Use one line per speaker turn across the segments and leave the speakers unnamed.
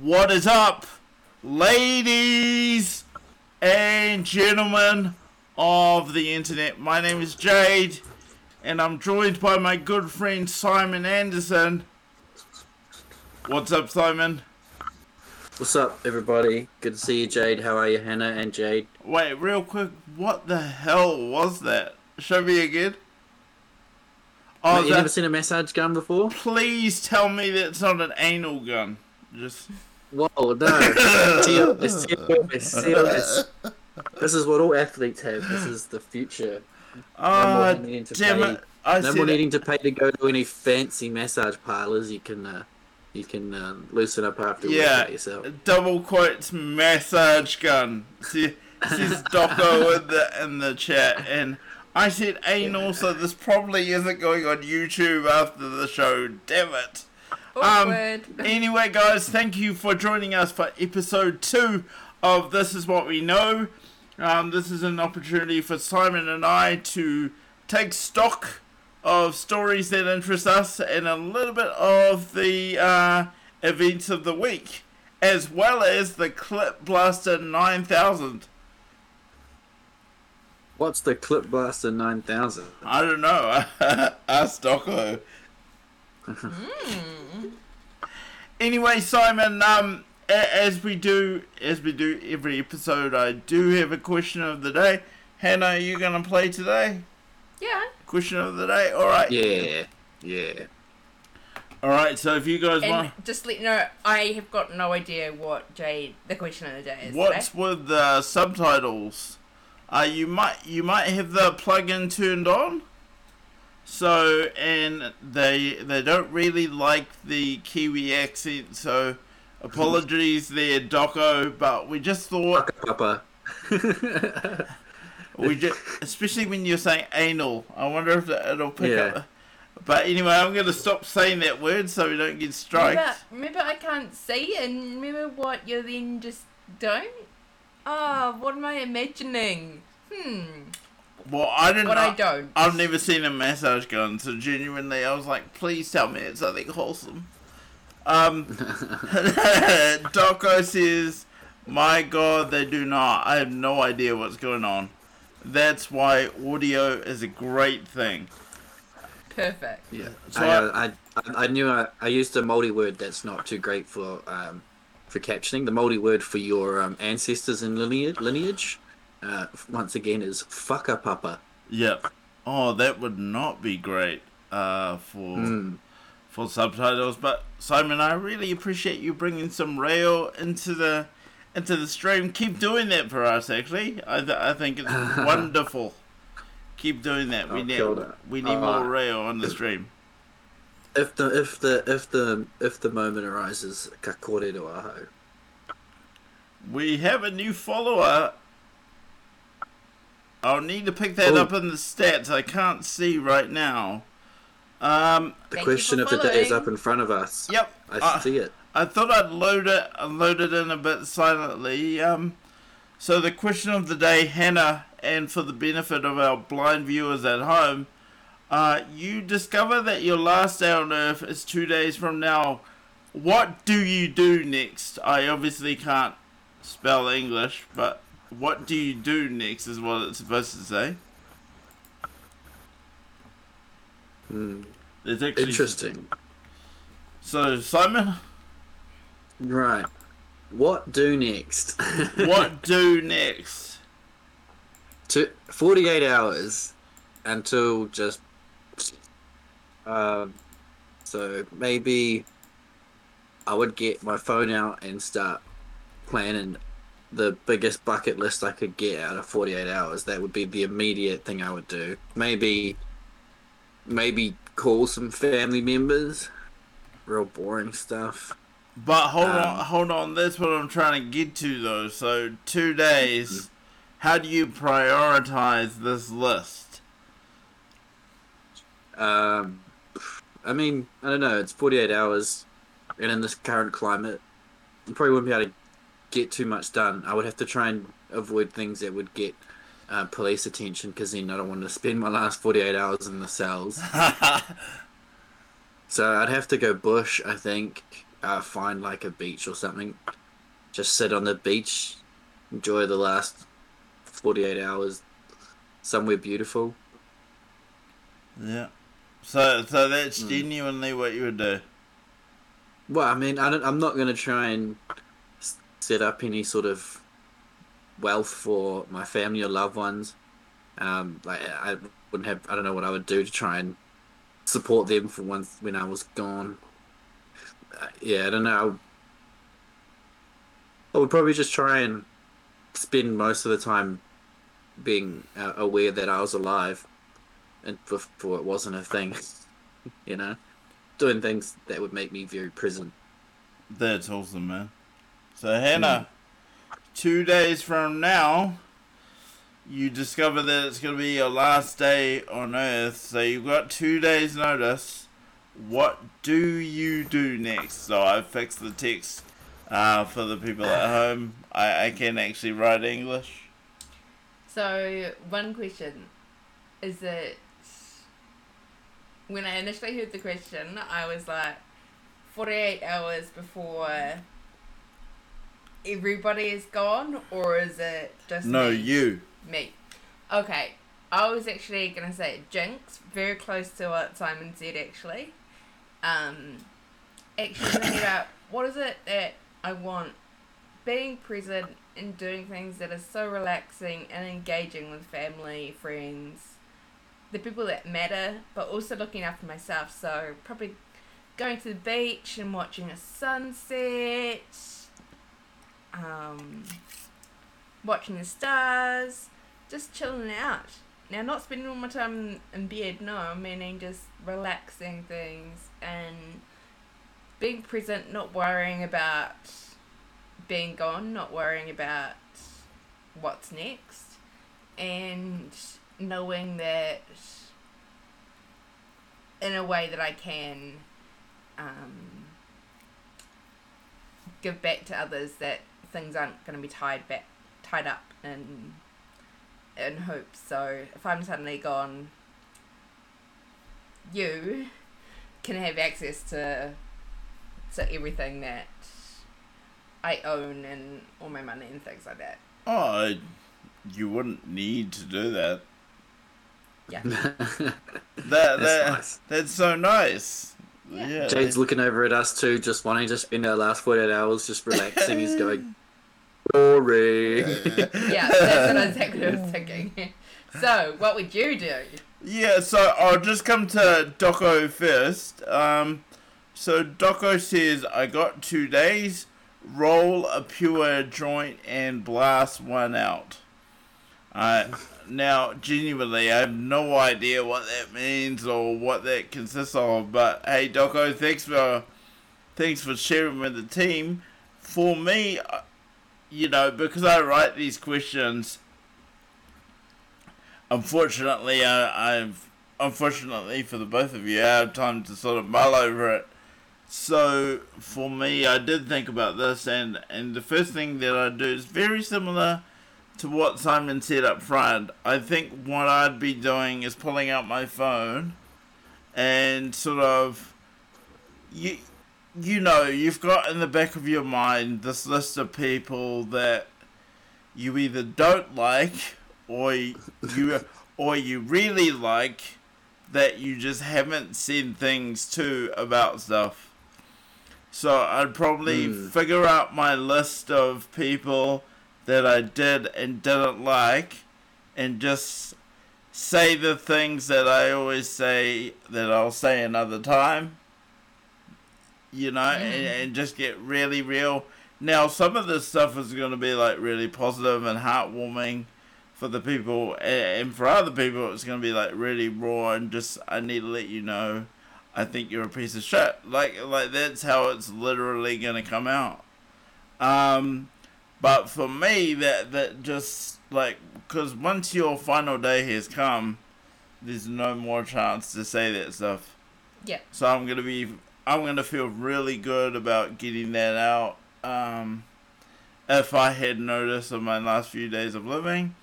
What is up, ladies and gentlemen of the internet? My name is Jade, and I'm joined by my good friend Simon Anderson. What's up, Simon?
What's up, everybody? Good to see you, Jade. How are you, Hannah and Jade?
Wait, real quick, what the hell was that? Show me again.
Oh, you
that,
never seen a massage gun before?
please tell me that's not an anal gun. Just
Whoa, no. serious, serious, serious. This is what all athletes have. This is the future.
ah,
more needing to
damn
pay.
it! I
no
said
more needing to pay to go to any fancy massage parlors. You can, uh, you can uh, loosen up after
Yeah.
workout yourself.
double quotes massage gun. See, says Doco in the in the chat, and I said anal, so this probably isn't going on YouTube after the show. Damn it. Um, anyway, guys, thank you for joining us for episode two of This Is What We Know. Um, this is an opportunity for Simon and I to take stock of stories that interest us and a little bit of the uh, events of the week, as well as the Clip Blaster 9000.
What's the Clip Blaster 9000?
I don't know. Ask Doco. anyway, Simon, um, as we do, as we do every episode, I do have a question of the day. Hannah, are you gonna play today?
yeah.
Question of the day. All right.
Yeah, yeah.
All right. So if you guys
And
want,
just let you know, I have got no idea what Jade the question of the day is.
what's
today.
with the subtitles? Uh, you might you might have the plugin turned on. So and they they don't really like the Kiwi accent. So apologies there, Doco. But we just thought
Papa.
we just especially when you're saying anal. I wonder if it'll pick
Yeah.
up. But anyway, I'm gonna stop saying that word so we don't get striked.
Remember, remember, I can't see, and remember what you then just don't. Ah, what am I imagining? Hmm.
Well, I didn't.
What I don't.
I've never seen a massage gun, so genuinely, I was like, please tell me it's something wholesome. Um, Doco says, my god, they do not. I have no idea what's going on. That's why audio is a great thing.
Perfect.
Yeah,
So
I, uh, I, I, I knew I, I used a multi word that's not too great for um, for captioning. The multi word for your um, ancestors and lineage, lineage uh, once again is whakapapa.
Yep. Oh, that would not be great uh, for
Mm.
for subtitles. But Simon, I really appreciate you bringing some reo into the into the stream. Keep doing that for us. Actually, I th- I think it's wonderful. Keep doing that. We
Oh,
need we need more reo on the stream.
If the if the if the if the moment arises, ka kore do aho.
We have a new follower. I'll need to pick that
Oh.
up in the stats. I can't see right now. Um.
The
Thank you
question
for
of the day is up in front of us.
Yep.
I
uh,
see it.
I thought I'd load it, load it in a bit silently. Um, so the question of the day, Hannah, and for the benefit of our blind viewers at home, uh, you discover that your last day on Earth is two days from now. What do you do next? I obviously can't spell English, but what do you do next is what it's supposed to say.
Hmm.
There's actually
Interesting.
So Simon,
Right. What do next?
what do next?
to 48 hours until just um so maybe i would get my phone out and start planning the biggest bucket list i could get out of 48 hours that would be the immediate thing i would do maybe maybe call some family members real boring stuff
But hold
Um,
on, hold on. That's what I'm trying to get to, though. So two days. How do you prioritize this list?
Um, I mean, I don't know. It's 48 hours, and in this current climate, you probably wouldn't be able to get too much done. I would have to try and avoid things that would get uh, police attention because then I don't want to spend my last 48 hours in the cells. So I'd have to go bush, I think. uh, find like a beach or something. Just sit on the beach, enjoy the last forty-eight hours somewhere beautiful.
Yeah. So so that's
Mm.
genuinely what you would do.
Well, I mean, I don't, I'm not going to try and set up any sort of wealth for my family or loved ones. Um, like I wouldn't have. I don't know what I would do to try and support them for once when I was gone. Uh, yeah, I don't know. I would probably just try and spend most of the time being uh, aware that I was alive, and before it wasn't a thing. you know, doing things that would make me very present.
That's awesome, man. So Hannah, two days from now, you discover that it's gonna be your last day on Earth. So you've got two days' notice. What do you do next? So I fixed the text uh, for the people at home. I, I can actually write English.
So, one question is it when I initially heard the question, I was like 48 hours before everybody is gone, or is it just
No,
me?
you.
Me. Okay. I was actually gonna say Jinx, very close to what Simon said actually. Um actually thinking about what is it that I want being present and doing things that are so relaxing and engaging with family, friends, the people that matter, but also looking after myself. So probably going to the beach and watching a sunset, um, watching the stars, just chilling out. Now, not spending all my time in bed, no, meaning just relaxing things and being present, not worrying about being gone, not worrying about what's next, and knowing that in a way that I can um, give back to others that things aren't going to be tied back, tied up in in hoops. So if I'm suddenly gone, you can have access to to everything that I own and all my money and things like that.
Oh, you wouldn't need to do that.
Yeah.
That,
That's
that
nice.
that's so nice.
Yeah.
Yeah.
Jade's looking over at us too, just wanting to spend our last 48 hours just relaxing. He's going, boring.
Yeah, that's what exactly what I was thinking. so, what would you do?
Yeah, so I'll just come to Doco first. Um, so Doco says I got two days. Roll a pure joint and blast one out. Uh, now, genuinely, I have no idea what that means or what that consists of. But hey, Doco, thanks for thanks for sharing with the team. For me, you know, because I write these questions unfortunately, I, I've unfortunately for the both of you, I have time to sort of mull over it. So for me, I did think about this, and and the first thing that I do is very similar to what Simon said up front. I think what I'd be doing is pulling out my phone, and sort of, you. You know, you've got in the back of your mind this list of people that you either don't like or you or you really like that you just haven't seen things to about stuff. So I'd probably
Hmm.
figure out my list of people that I did and didn't like and just say the things that I always say that I'll say another time. You know, and, and just get really real. Now, some of this stuff is going to be like really positive and heartwarming for the people, and for other people, it's going to be like really raw and just I need to let you know, I think you're a piece of shit. Like, like that's how it's literally going to come out. Um, but for me, that that just like because once your final day has come, there's no more chance to say that stuff.
Yeah.
So I'm gonna be, I'm gonna feel really good about getting that out. Um, if I had noticed in my last few days of living,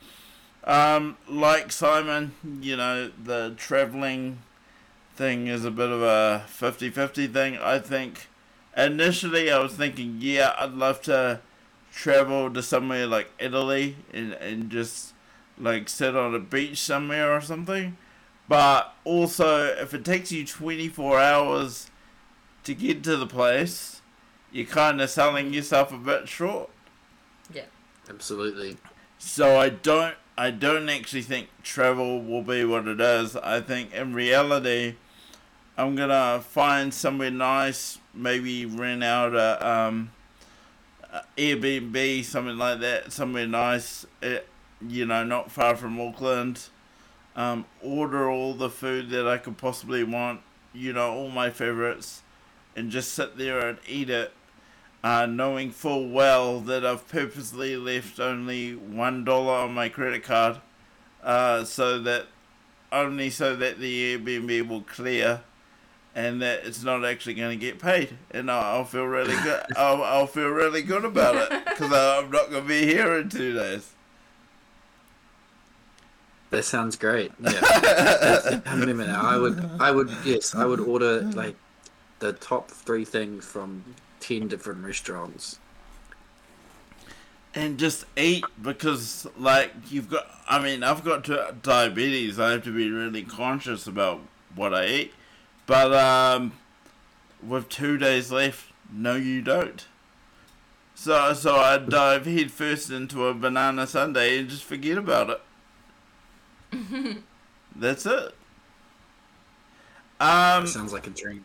um, like Simon, you know, the traveling thing is a bit of a 50-50 thing. I think initially I was thinking, yeah, I'd love to travel to somewhere like Italy and, and just like sit on a beach somewhere or something. But also, if it takes you 24 hours to get to the place, you're kind of selling yourself a bit short.
Yeah.
Absolutely.
So I don't I don't actually think travel will be what it is. I think in reality, I'm gonna find somewhere nice, maybe rent out a um, a Airbnb, something like that, somewhere nice. It, you know, not far from Auckland. Um, order all the food that I could possibly want. You know, all my favorites, and just sit there and eat it uh, knowing full well that I've purposely left only one dollar on my credit card, uh, so that only so that the Airbnb will clear, and that it's not actually going to get paid, and I'll, I'll feel really good. I'll, I'll feel really good about it because I'm not going to be here in two days.
That sounds great. Yeah. Wait a minute. I would. I would. Yes, I would order like the top three things from ten different restaurants.
and just eat because like you've got i mean i've got to diabetes i have to be really conscious about what i eat but um with two days left no you don't so so i dive head first into a banana sundae and just forget about it that's it um
That sounds like a dream.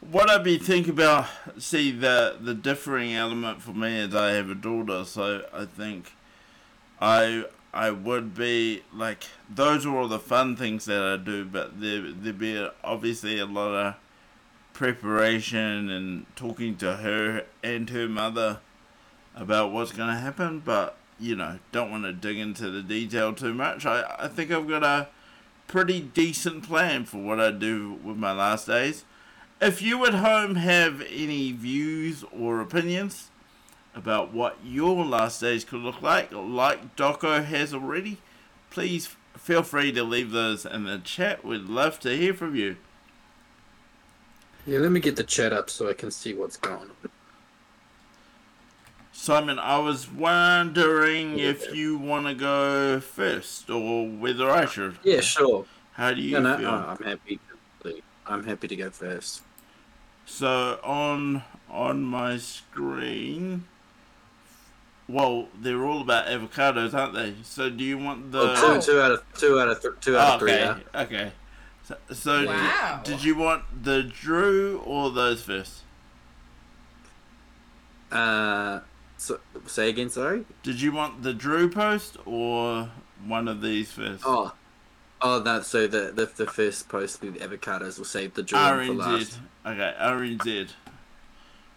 What I'd be thinking about, see the the differing element for me is I have a daughter, so I think I I would be like those are all the fun things that I do, but there there'd be obviously a lot of preparation and talking to her and her mother about what's going to happen, but you know don't want to dig into the detail too much. I I think I've got a pretty decent plan for what I do with my last days. If you at home have any views or opinions about what your last days could look like, like Doco has already, please feel free to leave those in the chat. We'd love to hear from you.
Yeah, let me get the chat up so I can see what's going on.
Simon, I was wondering if you want to go first or whether I should.
Yeah, sure.
How do you
No, no,
feel?
I'm happy. To, I'm happy to go first.
So on on my screen, well, they're all about avocados, aren't they? So do you want the?
Oh, two, two out of two out of th- two out
Oh,
of three.
okay,
Yeah.
okay. So, so di-
Wow.
did you want the Drew or those first?
Uh, so, say again. Sorry.
Did you want the Drew post or one of these first?
Oh, oh, that. So the the, the first post, the avocados, will save the drawing for last.
Okay, RNZ.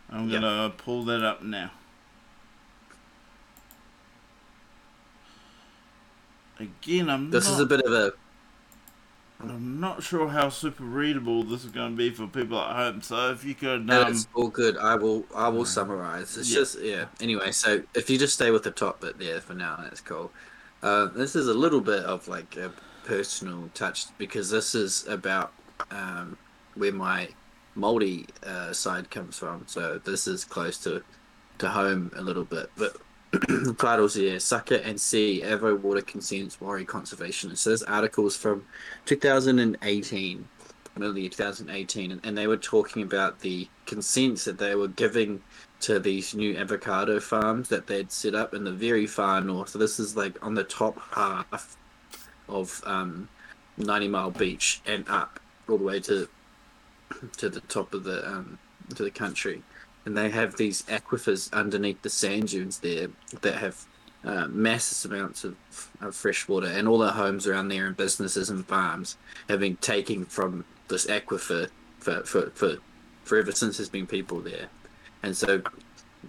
I'm
Yep.
gonna pull that up now. Again, I'm
This
not,
is a bit of a
I'm not sure how super readable this is going to be for people at home. So if you could,
No,
um,
it's all good. I will. I will summarize. It's
Yeah.
just yeah. Anyway, so if you just stay with the top bit there for now, that's cool. Uh, this is a little bit of like a personal touch because this is about um, where my Māori uh, side comes from. So this is close to to home a little bit, but. titles here Sucker and Sea Avo Water Consents Warrior Conservation. So this article's from 2018 early 2018 and, and they were talking about the consents that they were giving to these new avocado farms that they'd set up in the very far north so this is like on the top half of um, 90 mile beach and up all the way to to the top of the um, to the country. And they have these aquifers underneath the sand dunes there that have uh, massive amounts of, of fresh water, and all the homes around there and businesses and farms have been taking from this aquifer for, for, for, for ever since there's been people there, and so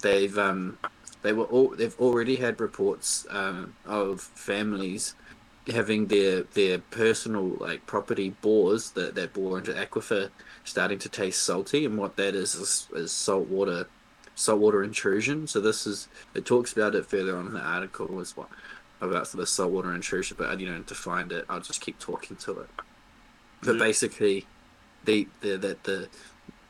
they've um, they were all they've already had reports um, of families having their their personal like property bores that that bore into aquifer starting to taste salty, and what that is is, is salt water saltwater intrusion. So this is it talks about it further on in the article as well about the saltwater intrusion, but you know to find it, I'll just keep talking to it. But
Yeah.
basically, the the that the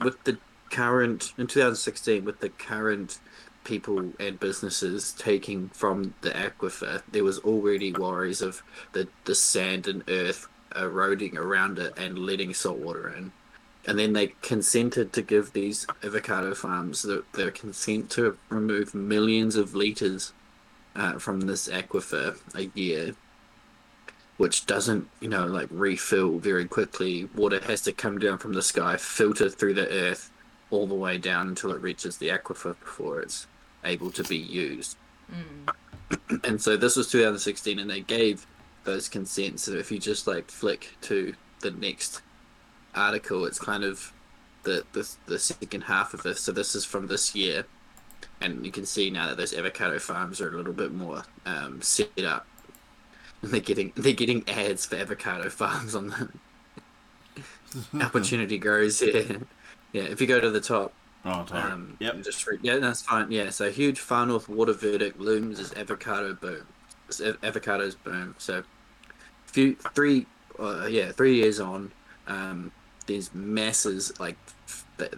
with the current in 2016 with the current people and businesses taking from the aquifer, there was already worries of the, the sand and earth eroding around it and letting salt water in. And then they consented to give these avocado farms the, their consent to remove millions of liters uh, from this aquifer a year, which doesn't, you know, like refill very quickly. Water has to come down from the sky, filter through the earth, all the way down until it reaches the aquifer before it's able to be used.
Mm.
And so this was 2016, and they gave those consents. So if you just like flick to the next article, it's kind of the the, the second half of this. So this is from this year, and you can see now that those avocado farms are a little bit more um, set up. And they're getting they're getting ads for avocado farms on the opportunity grows here. Yeah, if you go to the top,
Oh,
um,
yep.
and Just re- yeah, that's fine. Yeah, so huge far north water verdict looms as avocado boom. As avocados boom. So, few three, uh, yeah, three years on, um, these masses like f- they,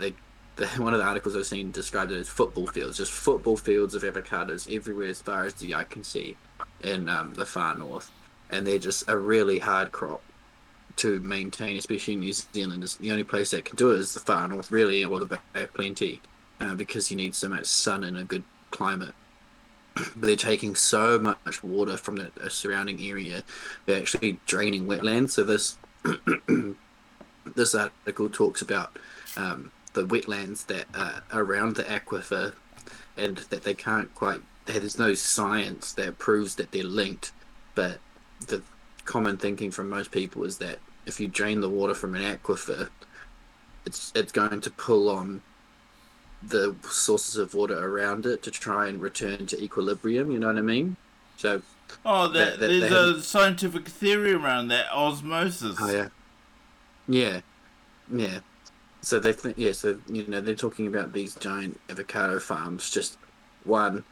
they one of the articles I've seen described it as football fields, just football fields of avocados everywhere as far as the eye can see in um, the far north, and they're just a really hard crop to maintain, especially in New Zealand. Is the only place that can do it is the far north, really, or the Bay of Plenty, uh, because you need so much sun and a good climate. but they're taking so much water from the, the surrounding area, they're actually draining wetlands. So this this article talks about um, the wetlands that are around the aquifer, and that they can't quite. There's no science that proves that they're linked, but the common thinking from most people is that if you drain the water from an aquifer, it's it's going to pull on the sources of water around it to try and return to equilibrium. You know what I mean? So,
Oh, there,
that- that
there's a scientific theory around that osmosis.
oh yeah, yeah, yeah. So they think yeah. So you know they're talking about these giant avocado farms. Just one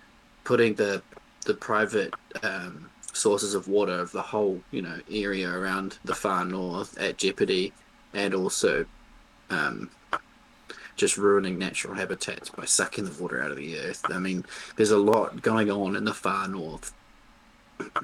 putting the the private um, sources of water of the whole you know area around the far north at jeopardy, and also um, just ruining natural habitats by sucking the water out of the earth. I mean, there's a lot going on in the far north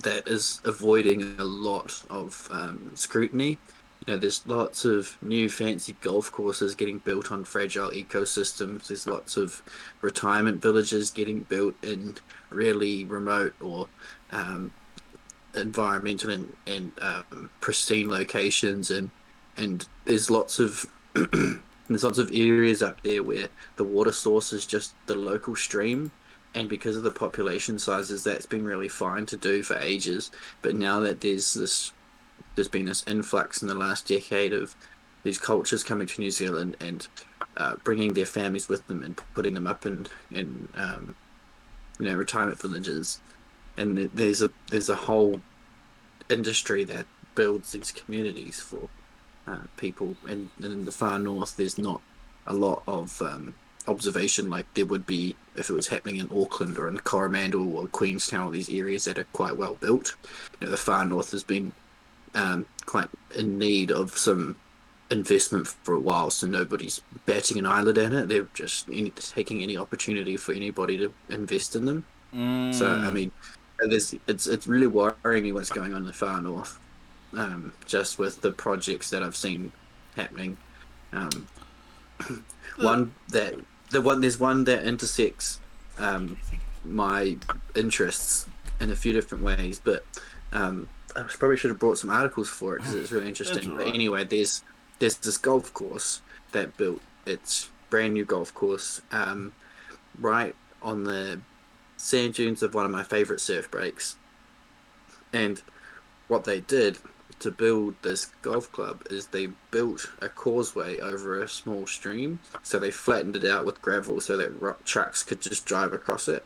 that is avoiding a lot of um, scrutiny. You know, there's lots of new fancy golf courses getting built on fragile ecosystems. There's lots of retirement villages getting built in really remote or um, environmental and, and um, pristine locations, and and there's lots of there's lots of areas up there where the water source is just the local stream and because of the population sizes that's been really fine to do for ages. But now that there's this there's been this influx in the last decade of these cultures coming to New Zealand and uh, bringing their families with them and putting them up in in um, you know retirement villages and there's a there's a whole industry that builds these communities for uh, people and, and in the far north there's not a lot of um, observation like there would be if it was happening in Auckland or in Coromandel or Queenstown, or these areas that are quite well built. You know, the far north has been um, quite in need of some investment for a while, so nobody's batting an eyelid at it. They're just any, taking any opportunity for anybody to invest in them.
Mm.
So I mean, there's it's it's really worrying me what's going on in the far north, um, just with the projects that I've seen happening. Um, one that the one there's one that intersects um, my interests in a few different ways, but um, I probably should have brought some articles for it because it's really interesting. But anyway, there's there's this golf course that built its brand new golf course um, right on the sand dunes of one of my favorite surf breaks. And what they did to build this golf club is they built a causeway over a small stream. So they flattened it out with gravel so that ro- trucks could just drive across it.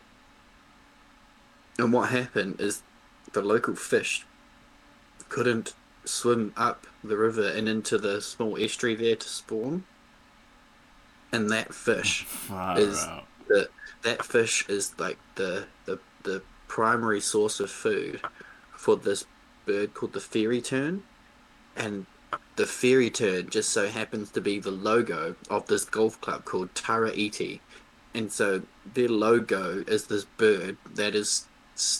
And what happened is the local fish couldn't swim up the river and into the small estuary there to spawn. And that fish
Far
is
out.
The that fish is like the the the primary source of food for this bird called the fairy tern, and the fairy tern just so happens to be the logo of this golf club called Tara Iti. And so their logo is this bird that is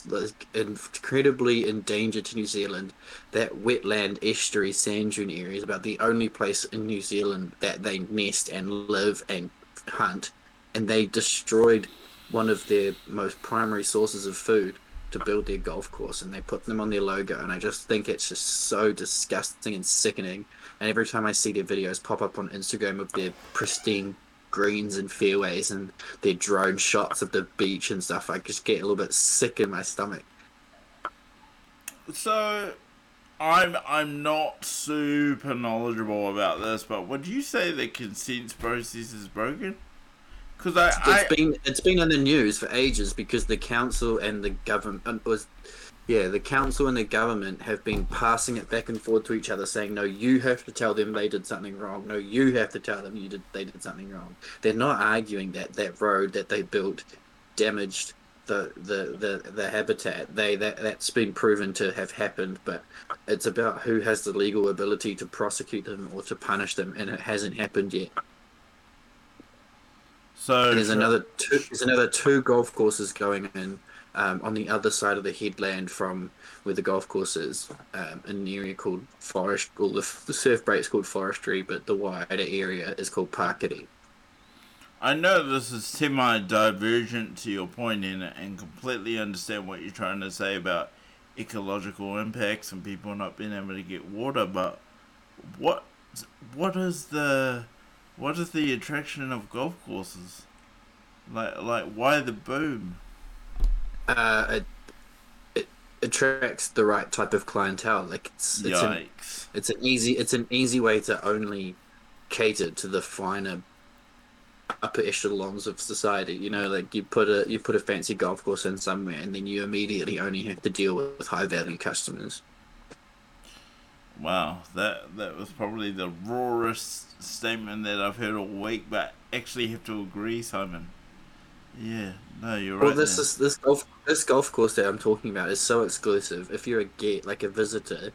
like incredibly endangered to New Zealand. That wetland estuary sand dune area is about the only place in New Zealand that they nest and live and hunt. And they destroyed one of their most primary sources of food to build their golf course and they put them on their logo and I just think it's just so disgusting and sickening and every time I see their videos pop up on Instagram of their pristine greens and fairways and their drone shots of the beach and stuff I just get a little bit sick in my stomach
So, I'm I'm not super knowledgeable about this, but would you say the consent process is broken? Because I, I
it's been it's been in the news for ages because the council and the government was yeah the council and the government have been passing it back and forth to each other saying no you have to tell them they did something wrong. No you have to tell them you did they did something wrong. They're not arguing that that road that they built damaged the the the, the habitat. They that that's been proven to have happened but it's about who has the legal ability to prosecute them or to punish them and it hasn't happened yet
so
there's another two, there's another two golf courses going in um, on the other side of the headland from where the golf course is, um, in an area called Forest. Well, the, the surf break's called Forestry, but the wider area is called Pakiri.
I know this is semi divergent to your point in it and completely understand what you're trying to say about ecological impacts and people not being able to get water, but what what is the what is the attraction of golf courses? Like like why the boom?
Uh, it, it attracts the right type of clientele. Like it's it's an, it's an easy it's an easy way to only cater to the finer upper echelons of society. You know, like you put a you put a fancy golf course in somewhere, and then you immediately only have to deal with high value customers.
Wow, that that was probably the rawest statement that I've heard all week, but actually have to agree, Simon. Yeah, no, you're right.
Well, this
there.
is this golf this golf course that I'm talking about is so exclusive. If you're a get like a visitor,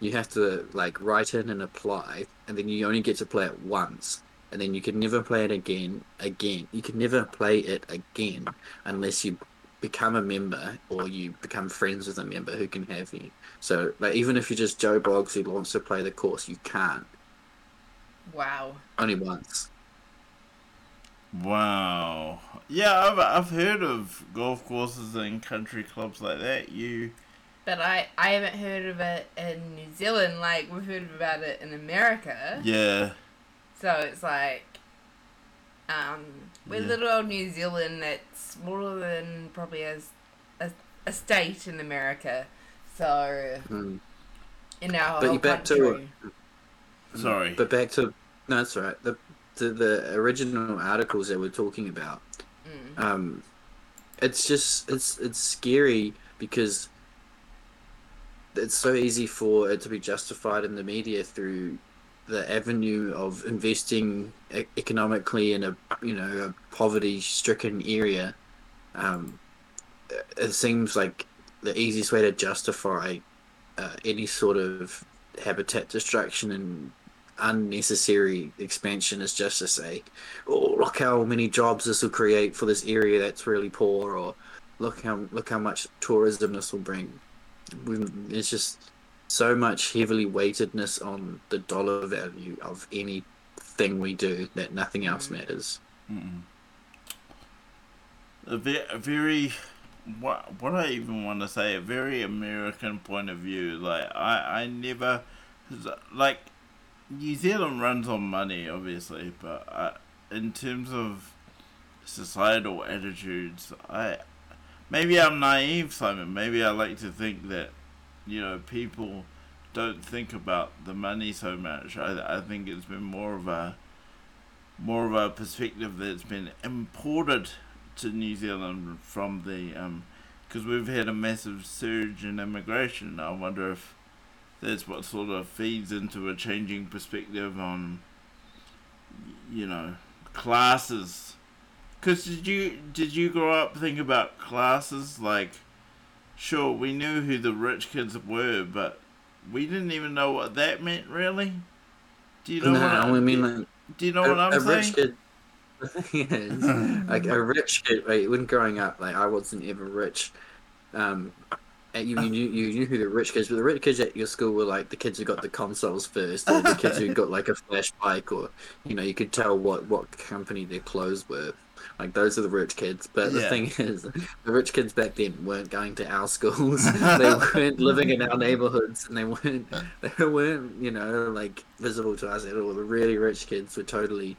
you have to like write in and apply, and then you only get to play it once, and then you can never play it again. Again, you can never play it again unless you become a member or you become friends with a member who can have you. So, like, even if you're just Joe Boggs who wants to play the course, you can't.
Wow.
Only once.
Wow. Yeah, I've I've heard of golf courses and country clubs like that. You
But I, I haven't heard of it in New Zealand. Like, we've heard about it in America.
yeah.
So it's like, um, we're
Yeah.
little old New Zealand that's smaller than probably as a, a state in America. So,
Hmm.
in our
But
whole
you back to-
country.
Sorry.
But back to no, that's right. The, the the original articles that we're talking about.
Mm.
Um, it's just it's it's scary because it's so easy for it to be justified in the media through the avenue of investing e- economically in a you know a poverty stricken area. Um, it seems like the easiest way to justify uh, any sort of habitat destruction and unnecessary expansion is just to say, oh, look how many jobs this will create for this area that's really poor, or look how look how much tourism this will bring. We, it's just so much heavily weightedness on the dollar value of anything we do that nothing else
Mm.
matters.
Mm-mm. A, ve- a very what what I even want to say a very American point of view. Like I I never like New Zealand runs on money, obviously, but I, in terms of societal attitudes, I maybe I'm naive, Simon. Maybe I like to think that you know people don't think about the money so much. I I think it's been more of a more of a perspective that's been imported to New Zealand from the um, because we've had a massive surge in immigration. I wonder if that's what sort of feeds into a changing perspective on you know classes. Cause did you did you grow up thinking about classes like? Sure, we knew who the rich kids were, but we didn't even know what that meant really. Do you know
no,
what I,
I mean like
Do you know
a,
what I'm
a
saying?
rich kid. Like a rich kid, right? When growing up, like I wasn't ever rich. Um, and you, you knew you knew who the rich kids were. The rich kids at your school were like the kids who got the consoles first, or the kids who got like a flash bike, or you know you could tell what what company their clothes were. Like those are the rich kids. But the
Yeah.
thing is, the rich kids back then weren't going to our schools. they weren't living in our neighborhoods, and they weren't they weren't you know like visible to us at all. The really rich kids were totally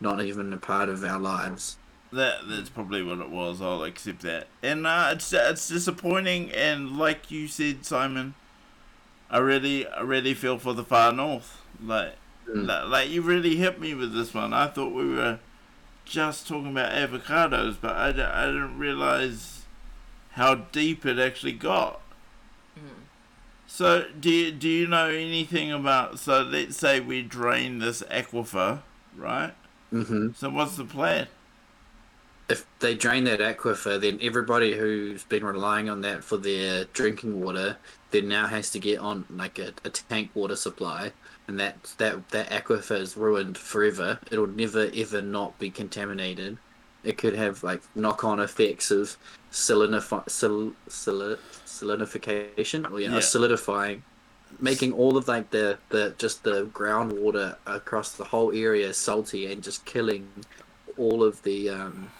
not even a part of our lives.
That that's probably what it was. I'll accept that. And uh, it's it's disappointing. And like you said, Simon, I really I really feel for the far north. Like
Mm.
like, like you really hit me with this one. I thought we were just talking about avocados, but I, I didn't realize how deep it actually got.
Mm.
So do you, do you know anything about? So let's say we drain this aquifer, right?
hmm
So what's the plan?
If they drain that aquifer, then everybody who's been relying on that for their drinking water, then now has to get on like a, a tank water supply, and that that that aquifer is ruined forever. It'll never ever not be contaminated. It could have like knock-on effects of salinify, sil, sil, salinification, or you know,
Yeah.
solidifying, making all of like the the just the groundwater across the whole area salty and just killing all of the um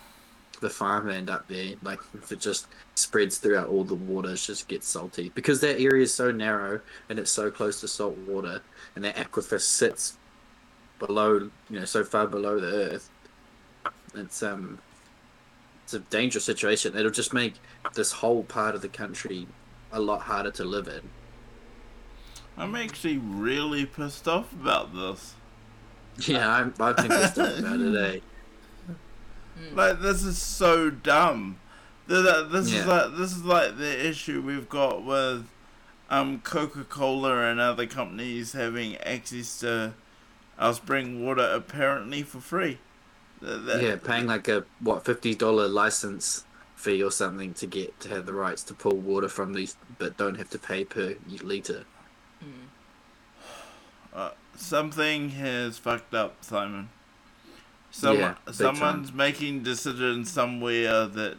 the farmland up there. Like if it just spreads throughout all the water, it just gets salty because that area is so narrow and it's so close to salt water, and that aquifer sits below, you know, so far below the earth. It's um, it's a dangerous situation. It'll just make this whole part of the country a lot harder to live in.
I'm actually really pissed off about this.
Yeah, I'm, I've been pissed off about it. Eh?
Like this is so dumb. Th- th- This
Yeah.
is like this is like the issue we've got with um Coca Cola and other companies having access to our spring water apparently for free. That-
Yeah, paying like a what fifty dollar license fee or something to get to have the rights to pull water from these, but don't have to pay per liter.
Uh, something has fucked up, Simon. Some,
Yeah,
someone's making decisions somewhere that,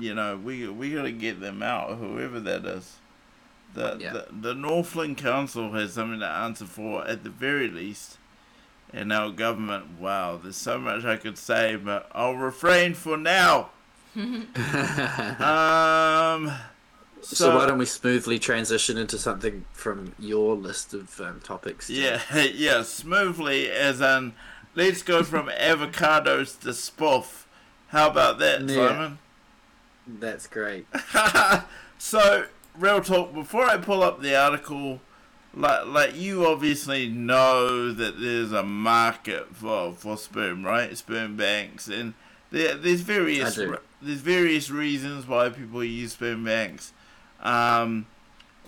you know, we we gotta get them out, whoever that is. The,
Yeah.
the the Northland Council has something to answer for at the very least, and our government. Wow, there's so much I could say, but I'll refrain for now. Um.
so, why don't we smoothly transition into something from your list of um, topics?
Yeah, yeah, smoothly as in, let's go from avocados to spoof. How about that,
Yeah.
Simon?
that's great.
so, real talk, before I pull up the article, like, like you obviously know that there's a market for, for sperm, right? Sperm banks, and there, there's various re- there's various reasons why people use sperm banks. Um,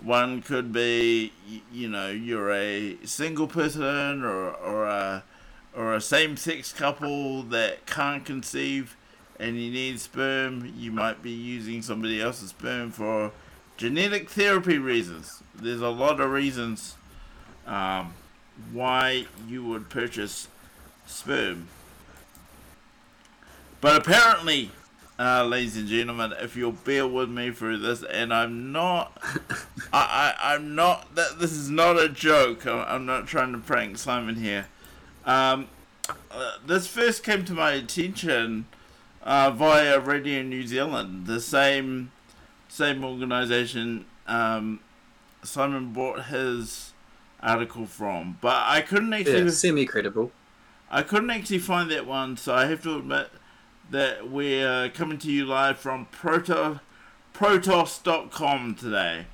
one could be, you know, you're a single person or or a or a same-sex couple that can't conceive and you need sperm. You might be using somebody else's sperm for genetic therapy reasons. There's a lot of reasons um, why you would purchase sperm. But apparently, uh, ladies and gentlemen, if you'll bear with me through this, and I'm not, I, I, I'm not, that this is not a joke. I'm, I'm not trying to prank Simon here. Um, uh, this first came to my attention uh, via Radio New Zealand, the same, same organisation um, Simon bought his article from, but I couldn't actually.
Yeah, semi credible.
I couldn't actually find that one, so I have to admit that we're coming to you live from Proto, Protos.com today.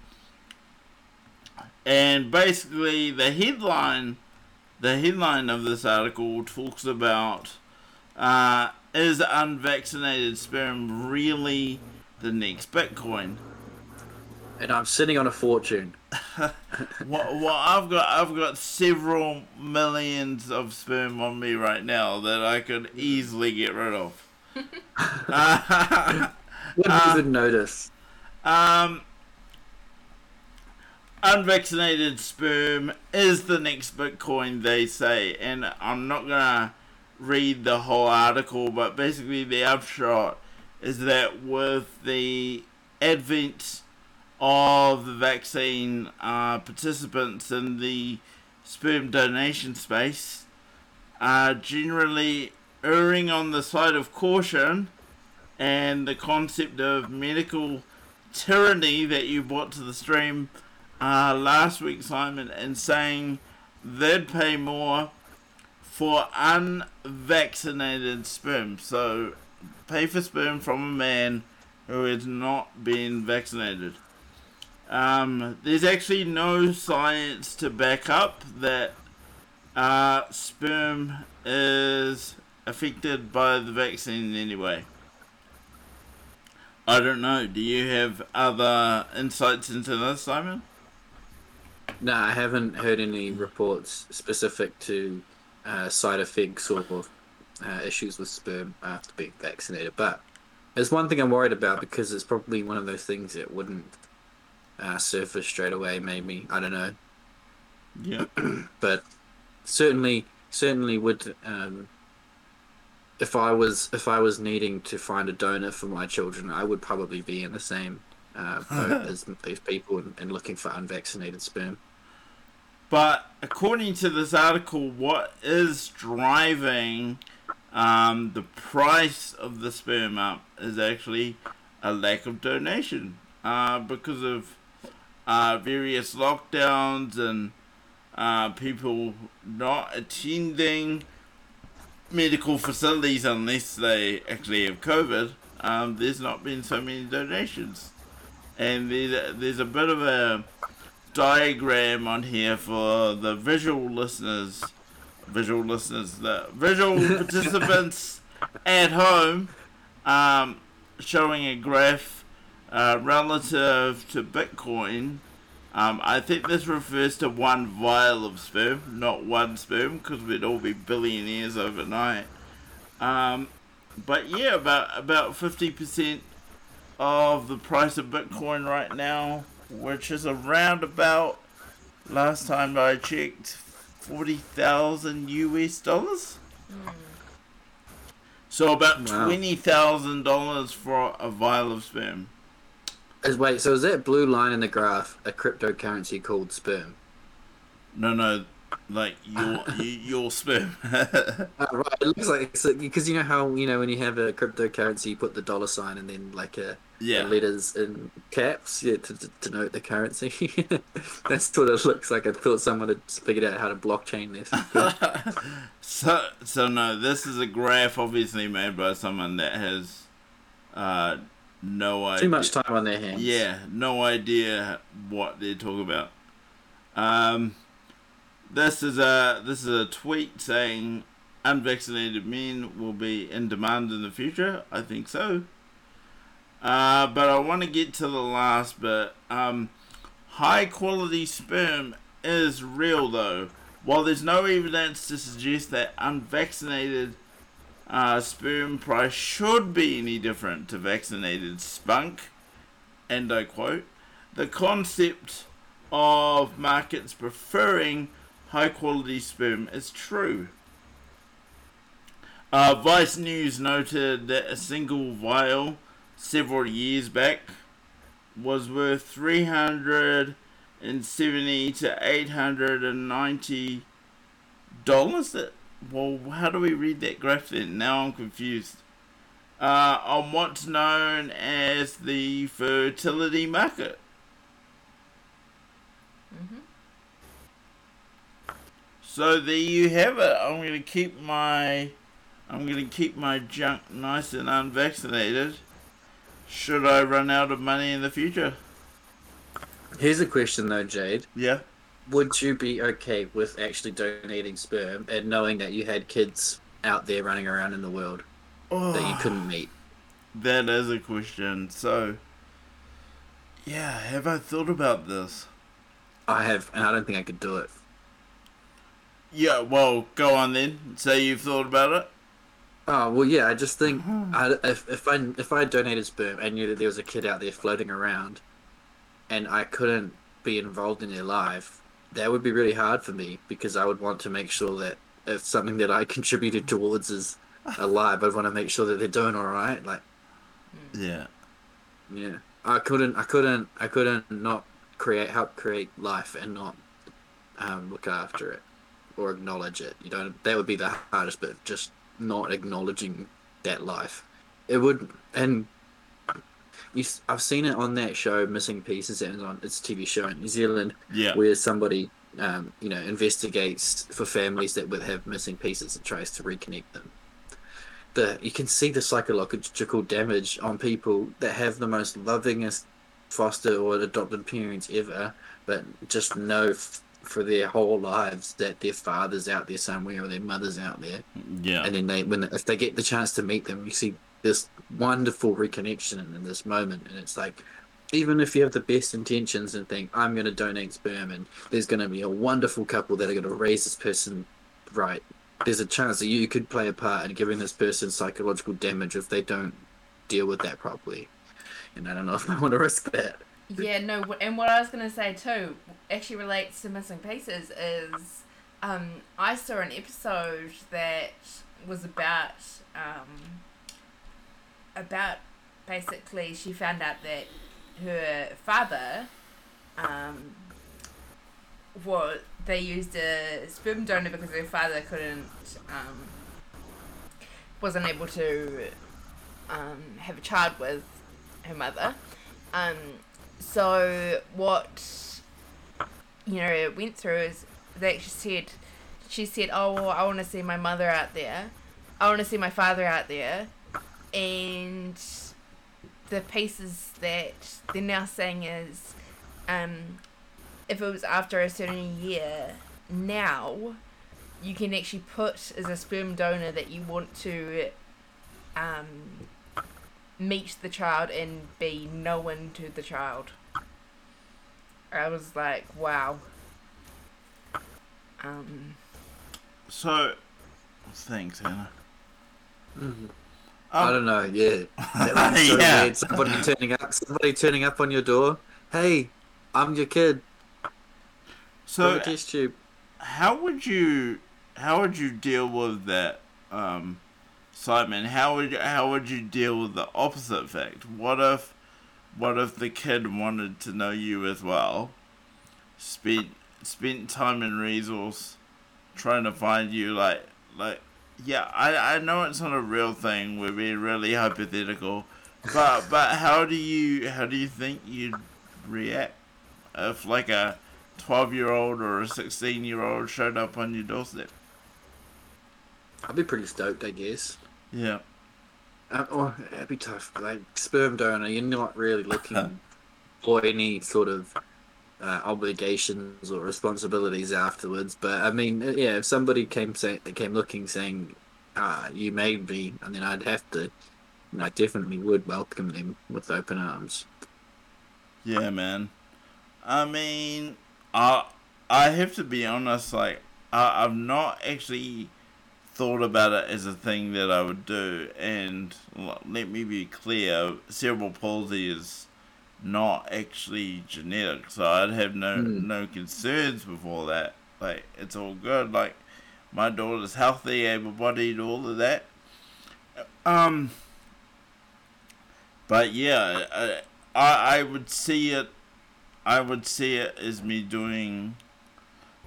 And basically, the headline, the headline of this article talks about uh, is unvaccinated sperm really the next Bitcoin?
And I'm sitting on a fortune.
Well, well, I've got I've got several millions of sperm on me right now that I could easily get rid of. Uh,
Wouldn't even notice.
um, unvaccinated sperm is the next Bitcoin, they say. And I'm not to read the whole article, but basically the upshot is that with the advent of the vaccine uh, participants in the sperm donation space are generally erring on the side of caution and the concept of medical tyranny that you brought to the stream uh, last week, Simon, and saying they'd pay more for unvaccinated sperm. So, pay for sperm from a man who has not been vaccinated. Um, there's actually no science to back up that uh, sperm is affected by the vaccine in any way. I don't know. Do you have other insights into this, Simon?
No, I haven't heard any reports specific to uh, side effects or uh, issues with sperm after being vaccinated. But there's one thing I'm worried about because it's probably one of those things that wouldn't uh, surface straight away. Maybe I don't know,
Yeah.
but certainly, certainly would. Um, if I was if I was needing to find a donor for my children, I would probably be in the same uh, as these people and, and looking for unvaccinated sperm.
But according to this article, what is driving um, the price of the sperm up is actually a lack of donation uh, because of uh, various lockdowns and uh, people not attending medical facilities unless they actually have COVID. Um, there's not been so many donations, and there's a bit of a diagram on here for the visual listeners, visual listeners, the visual participants at home, um, showing a graph uh, relative to Bitcoin. Um, I think this refers to one vial of sperm, not one sperm, because we'd all be billionaires overnight. Um, but yeah, about about fifty percent of the price of Bitcoin right now, which is around about last time I checked, forty thousand US dollars. Hmm. So about
Wow.
twenty thousand dollars for a vial of sperm.
Is wait, so is that blue line in the graph a cryptocurrency called sperm?
No, no, like your your sperm.
Uh, right, it looks like because you know how you know when you have a cryptocurrency, you put the dollar sign and then like a,
yeah.
a letters in caps, yeah, to, to denote the currency. That's what it looks like. I thought someone had figured out how to blockchain this.
so so no, this is a graph obviously made by someone that has uh no idea.
Too much time on their hands.
Yeah, no idea what they're talking about. Um, this is a this is a tweet saying unvaccinated men will be in demand in the future. I think so. Uh, but I want to get to the last bit. Um, high quality sperm is real though. While there's no evidence to suggest that unvaccinated uh, sperm price should be any different to vaccinated spunk, and I quote, the concept of markets preferring high quality sperm is true. Uh, Vice News noted that a single vial several years back was worth 370 to 890 dollars. Well, how do we read that graph then? Now I'm confused. Uh, on what's known as the fertility market.
hmm
So there you have it. I'm gonna keep my I'm gonna keep my junk nice and unvaccinated. Should I run out of money in the future?
Here's a question though, Jade.
Yeah.
Would you be okay with actually donating sperm and knowing that you had kids out there running around in the world that you
Oh,
couldn't meet?
that is a question. So yeah, have I thought about this?
I have, and I don't think I could do it.
Yeah, well, go on then. Say you've thought about it.
Oh well, yeah. I just think I, if if I if I donated sperm and knew that there was a kid out there floating around, and I couldn't be involved in their life, that would be really hard for me because I would want to make sure that if something that I contributed towards is alive, I'd want to make sure that they're doing all right. Like,
Yeah.
yeah, I couldn't, I couldn't, I couldn't not create, help create life and not um, look after it or acknowledge it. You know, that would be the hardest bit. Just not acknowledging that life. It would, and you, I've seen it on that show, Missing Pieces, and on it's a TV show in New Zealand
Yeah.
where somebody, um, you know, investigates for families that would have missing pieces and tries to reconnect them. The you can see the psychological damage on people that have the most lovingest foster or adopted parents ever, but just f- for their whole lives that their father's out there somewhere or their mother's out there,
Yeah.
and then they when if they get the chance to meet them, you see this wonderful reconnection in this moment, and it's like even if you have the best intentions and think I'm going to donate sperm and there's going to be a wonderful couple that are going to raise this person right, there's a chance that you could play a part in giving this person psychological damage if they don't deal with that properly. And I don't know if I want to risk that.
Yeah, no, and what I was gonna say too actually relates to missing pieces is, um, I saw an episode that was about, um, about basically she found out that her father, um, was they used a sperm donor because her father couldn't, um, wasn't able to, um, have a child with her mother. Um, so what you know it went through is they actually said she said, "Oh, well, I want to see my mother out there. I want to see my father out there," and the pieces that they're now saying is, um, if it was after a certain year, now you can actually put as a sperm donor that you want to, um, meet the child and be known to the child. I was like, wow. Um,
So, thanks, Hannah.
I
Um,
don't know. Yeah, so
Yeah.
weird. Somebody turning up. Somebody turning up on your door. Hey, I'm your kid.
so,
test tube.
how would you how would you deal with that, um, Simon? How would you, how would you deal with the opposite fact? What if what if the kid wanted to know you as well? Spent spent time and resource trying to find you like like yeah, I I know it's not a real thing, we're being really hypothetical. But but how do you how do you think you'd react if like a twelve year old or a sixteen year old showed up on your doorstep?
I'd be pretty stoked, I guess.
Yeah.
Or it'd be tough. Like sperm donor, you're not really looking for any sort of uh, obligations or responsibilities afterwards. But I mean, uh, yeah, if somebody came say, came looking saying, "Ah, you made me," I mean, I'd have to. I definitely would welcome them with open arms.
Yeah, man. I mean, I I have to be honest. Like, I, I've not actually thought about it as a thing that I would do. And let me be clear: cerebral palsy is not actually genetic, so I'd have no
Hmm.
no concerns before that. Like, it's all good. Like, my daughter's healthy, able-bodied, all of that. Um. But yeah, I I would see it. I would see it as me doing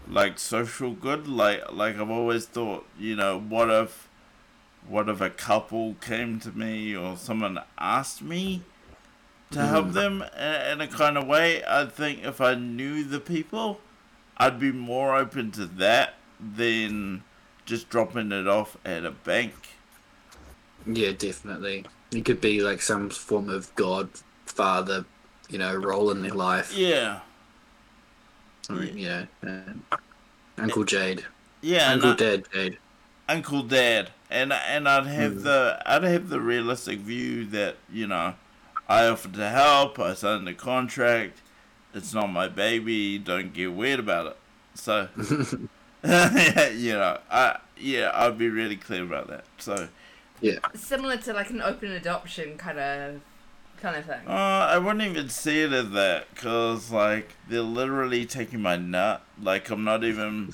like social good. Like like I've always thought, you know, what if what if a couple came to me or someone asked me to help
Mhm.
them in, in a kind of way? I think if I knew the people, I'd be more open to that than just dropping it off at a bank.
Yeah, definitely. It could be like some form of God, Father, you know, role in their life.
Yeah.
I mean, you know, uh, Uncle Jade,
Yeah, and
Uncle
I-
Dad Jade.
Uncle Dad, and and I'd have
Mm.
the I'd have the realistic view that you know, I offered to help. I signed a contract. It's not my baby. Don't get weird about it. So, you know, I yeah, I'd be really clear about that. So, yeah,
similar to like an open adoption kind of kind of thing.
Uh, I wouldn't even see it as that, cause like they're literally taking my nut. Like I'm not even,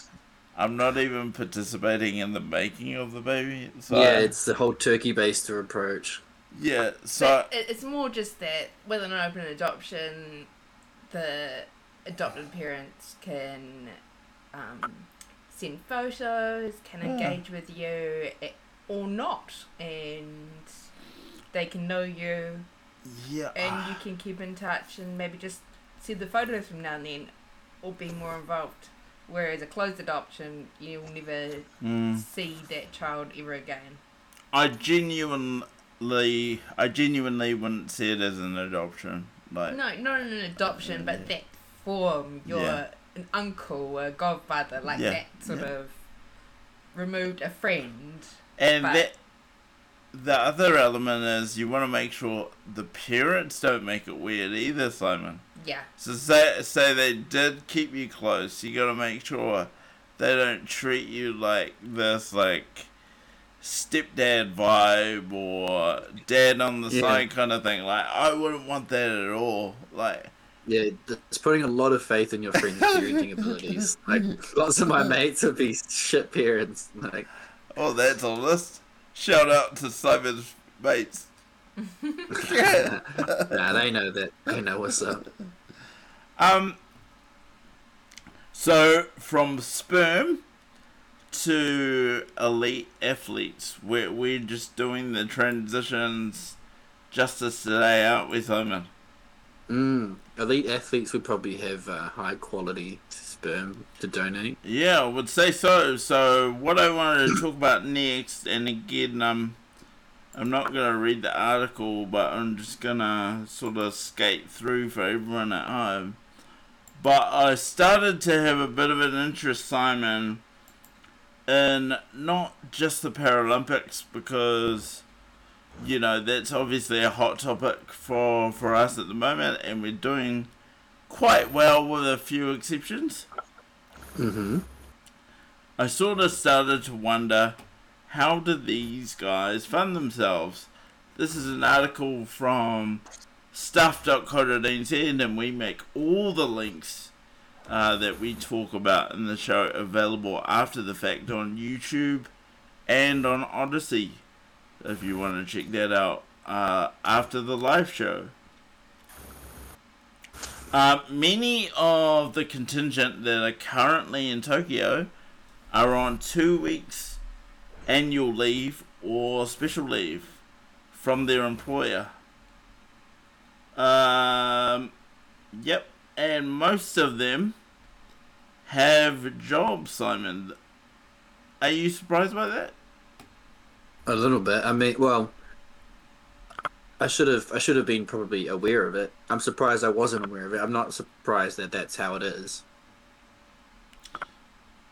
I'm not even participating in the making of the baby. So
yeah, it's the whole turkey-baster approach.
yeah. So
But it's more just that with an open adoption, the adopted parents can um, send photos, can
Yeah.
engage with you, eh, or not, and they can know you,
yeah.
and you can keep in touch, and maybe just see the photos from now and then, or be more involved. Whereas a closed adoption, you'll never
Mm.
see that child ever again.
I genuinely, I genuinely wouldn't see it as an adoption. Like
No, not an adoption, but that form. You're
Yeah.
an uncle, a godfather, like
Yeah,
that sort
yeah.
of removed a friend.
And that the other element is you want to make sure the parents don't make it weird either, Simon.
Yeah.
So say say they did keep you close, you got to make sure they don't treat you like this like stepdad vibe or dad on the
Yeah.
side kind of thing. Like I wouldn't want that at all. Like
Yeah, it's putting a lot of faith in your friend's parenting abilities. Like lots of my mates would be shit parents. Like,
oh, that's a list. Shout out to Simon's mates. yeah.
nah, they know that. They know what's up.
Um. So from sperm to elite athletes, we're we're just doing the transitions justice today, aren't we, Simon?
Mm, elite athletes would probably have uh, high quality sperm to donate.
Yeah, I would say so. So what I wanted to talk about next, and again, um, I'm not gonna read the article, but I'm just gonna sort of skate through for everyone at home. But I started to have a bit of an interest, Simon, in not just the Paralympics because you know that's obviously a hot topic for for us at the moment, and we're doing quite well with a few exceptions.
Mm-hmm.
I sort of started to wonder how did these guys fund themselves? This is an article from stuff.co.nz and we make all the links uh, that we talk about in the show available after the fact on YouTube and on Odysee if you want to check that out uh, after the live show. Uh, many of the contingent that are currently in Tokyo are on two weeks annual leave or special leave from their employer. Um, yep, and most of them have jobs, Simon. Are you surprised by that?
A little bit. I mean, well, I should have. I should have been probably aware of it. I'm surprised I wasn't aware of it. I'm not surprised that that's how it is.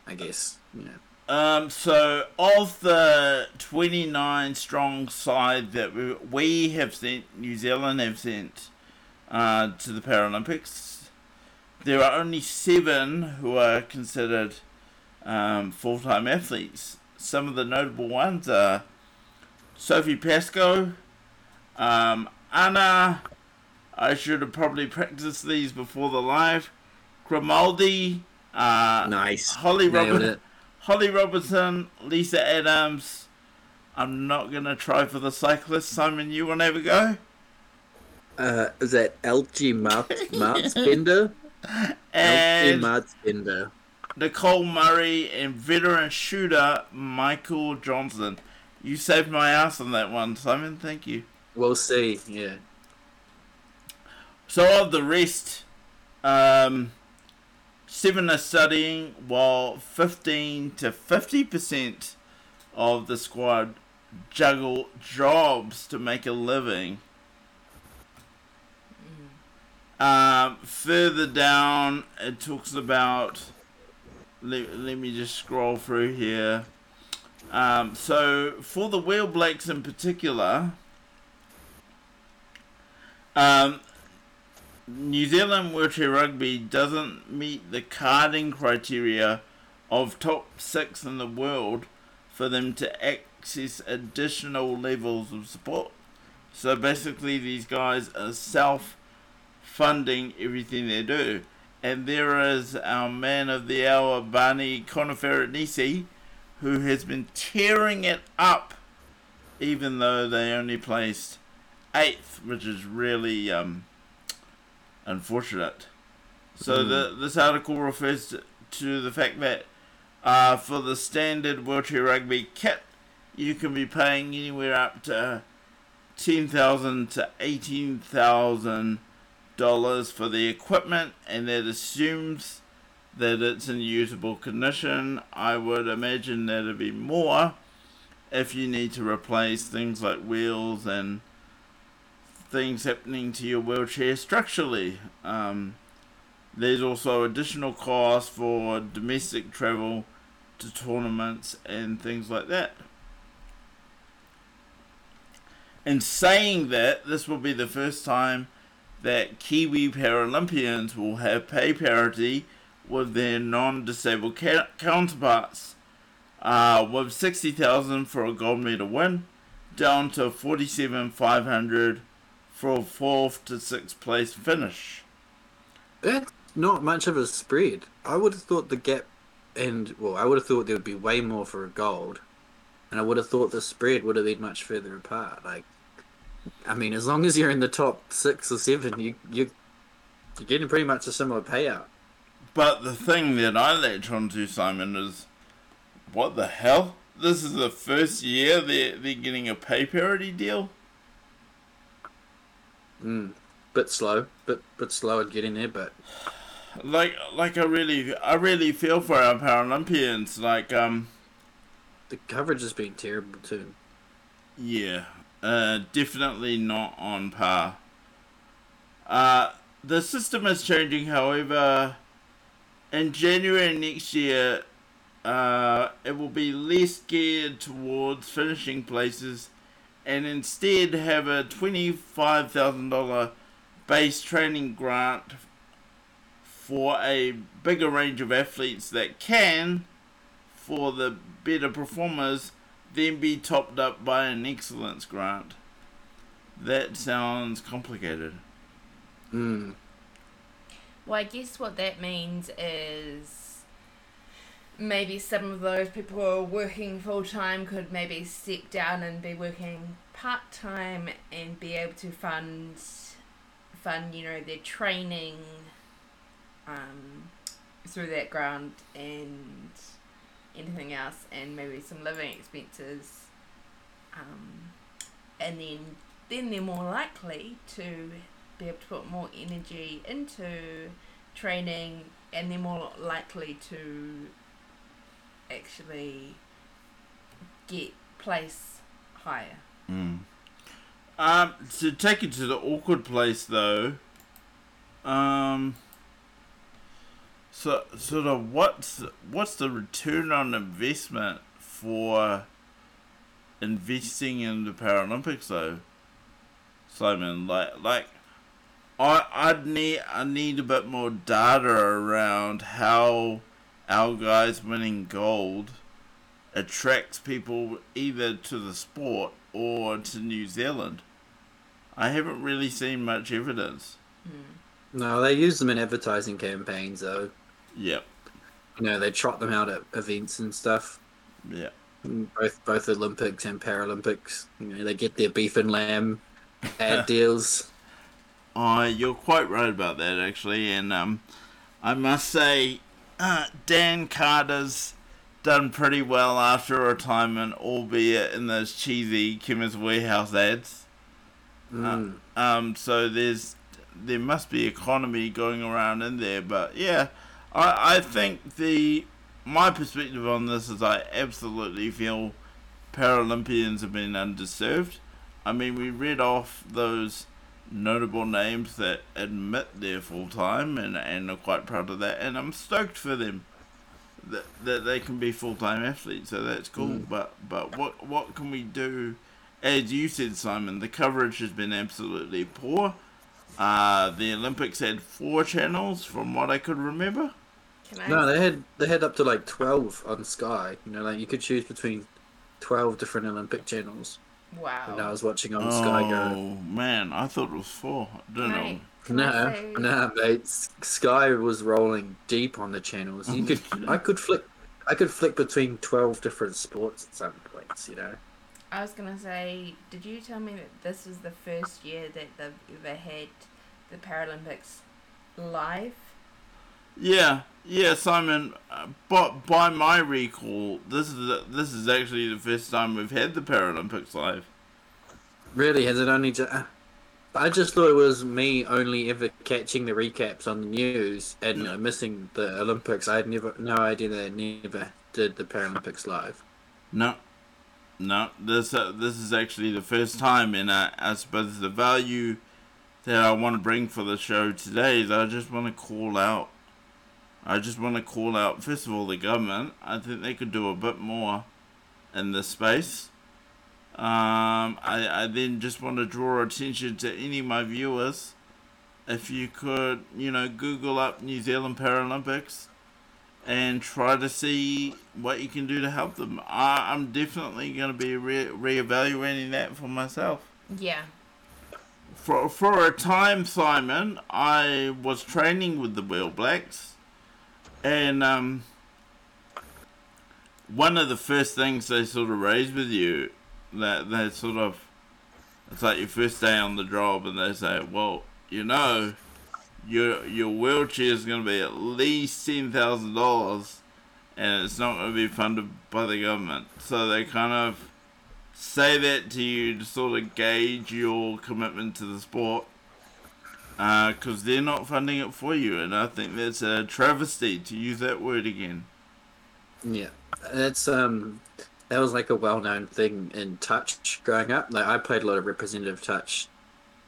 I guess. Know.
Um, so of the 29 strong side that we, we have sent, New Zealand have sent uh, to the Paralympics, there are only seven who are considered um, full-time athletes. Some of the notable ones are Sophie Pascoe, um, Anna, I should have probably practiced these before the live, Grimaldi, uh,
Nice.
Holly Robinson. Holly Robertson, Lisa Adams. I'm not gonna try for the cyclist. Simon, you want to have a go?
Uh, is that Eltje Marts Malzbender? Eltje
And
Malzbender.
Nicole Murray and veteran shooter Michael Johnson. You saved my ass on that one, Simon. Thank you.
We'll see. Yeah.
So of the rest, um, seven are studying, while fifteen to fifty percent of the squad juggle jobs to make a living. Um, further down, it talks about. Let, let me just scroll through here. Um, so, for the Wheel Blacks in particular, um, New Zealand wheelchair rugby doesn't meet the carding criteria of top six in the world for them to access additional levels of support. So basically, these guys are self funding everything they do. And there is our man of the hour, Barney Conoferenisi, who has been tearing it up, even though they only placed eighth, which is really um, unfortunate. So the, this article refers to, to the fact that uh, for the standard wheelchair rugby kit, you can be paying anywhere up to ten thousand to eighteen thousand dollars for the equipment, and that assumes that it's in usable condition. I would imagine that'd be more if you need to replace things like wheels and things happening to your wheelchair structurally. Um, there's also additional costs for domestic travel to tournaments and things like that. In saying that, this will be the first time that Kiwi Paralympians will have pay parity with their non-disabled ca- counterparts, uh, with sixty thousand for a gold medal win, down to forty-seven five hundred for a fourth to sixth place finish.
That's not much of a spread. I would have thought the gap, and well, I would have thought there would be way more for a gold, and I would have thought the spread would have been much further apart. Like, I mean, as long as you're in the top six or seven, you you you're getting pretty much a similar payout.
But the thing that I latch onto, Simon, is what the hell? This is the first year they're, they're getting a pay parity deal?
Mm. Bit slow, bit bit slow at getting there, but
Like, like I really, I really feel for our Paralympians. Like, um,
the coverage has been terrible too.
yeah, uh, definitely not on par. Uh, the system is changing, however, in January next year, uh, it will be less geared towards finishing places and instead have a $25,000 base training grant for a bigger range of athletes that can, for the better performers, then be topped up by an excellence grant. That sounds complicated.
Mm.
Well, I guess what that means is maybe some of those people who are working full time could maybe step down and be working part time and be able to fund fund you know their training um, through that grant and anything else and maybe some living expenses um, and then then they're more likely to be able to put more energy into training and they're more likely to actually get place higher.
Mm. Um, to take it to the awkward place, though, um, so sort of what's what's the return on investment for investing in the Paralympics, though, Simon? Like, like, I I'd need I need a bit more data around how our guys winning gold attracts people either to the sport or to New Zealand. I haven't really seen much evidence.
No, they use them in advertising campaigns though.
Yep,
You know, they trot them out at events and stuff.
Yeah.
Both both Olympics and Paralympics. You know, they get their beef and lamb ad deals.
Uh, you're quite right about that, actually. And um, I must say, uh, Dan Carter's done pretty well after retirement, albeit in those cheesy Chemist Warehouse ads.
Mm.
Um, so there's there must be economy going around in there, but yeah, I I think the my perspective on this is I absolutely feel Paralympians have been underserved. I mean, we read off those notable names that admit they're full time and, and are quite proud of that, and I'm stoked for them that that they can be full time athletes. So that's cool.
Mm.
But but what what can we do? As you said, Simon, the coverage has been absolutely poor. Uh, the Olympics had four channels, from what I could remember.
Can I?
No, they had they had up to like twelve on Sky. You know, like you could choose between twelve different Olympic channels.
Wow.
when I was watching on Sky Go.
Oh man, I thought it was four. I don't know.
Can
No,
say-
no, mate. Sky was rolling deep on the channels. You could, I could flick, I could flick between twelve different sports at some points. You know.
I was gonna say, did you tell me that this was the first year that they've ever had the Paralympics live?
Yeah, yeah, Simon. Uh, but by my recall, this is this is actually the first time we've had the Paralympics live.
Really, has it only just? I just thought it was me only ever catching the recaps on the news and you know, missing the Olympics. I had never, no idea they never did the Paralympics live.
No, no. This uh, this is actually the first time, and uh, I suppose the value that I want to bring for the show today is I just want to call out. I just want to call out first of all the government. I think they could do a bit more in this space. Um, I, I then just want to draw attention to any of my viewers. If you could, you know, Google up New Zealand Paralympics and try to see what you can do to help them. I, I'm definitely going to be re- reevaluating that for myself.
Yeah.
For, for a time, Simon, I was training with the Wheel Blacks, and um, one of the first things they sort of raise with you, that they sort of, it's like your first day on the job, and they say, well, you know, your your wheelchair is going to be at least ten thousand dollars, and it's not going to be funded by the government. So they kind of say that to you to sort of gauge your commitment to the sport, because they're not funding it for you, and I think that's a travesty to use that word again.
Yeah, that's um, that was like a well-known thing in touch growing up. Like I played a lot of representative touch,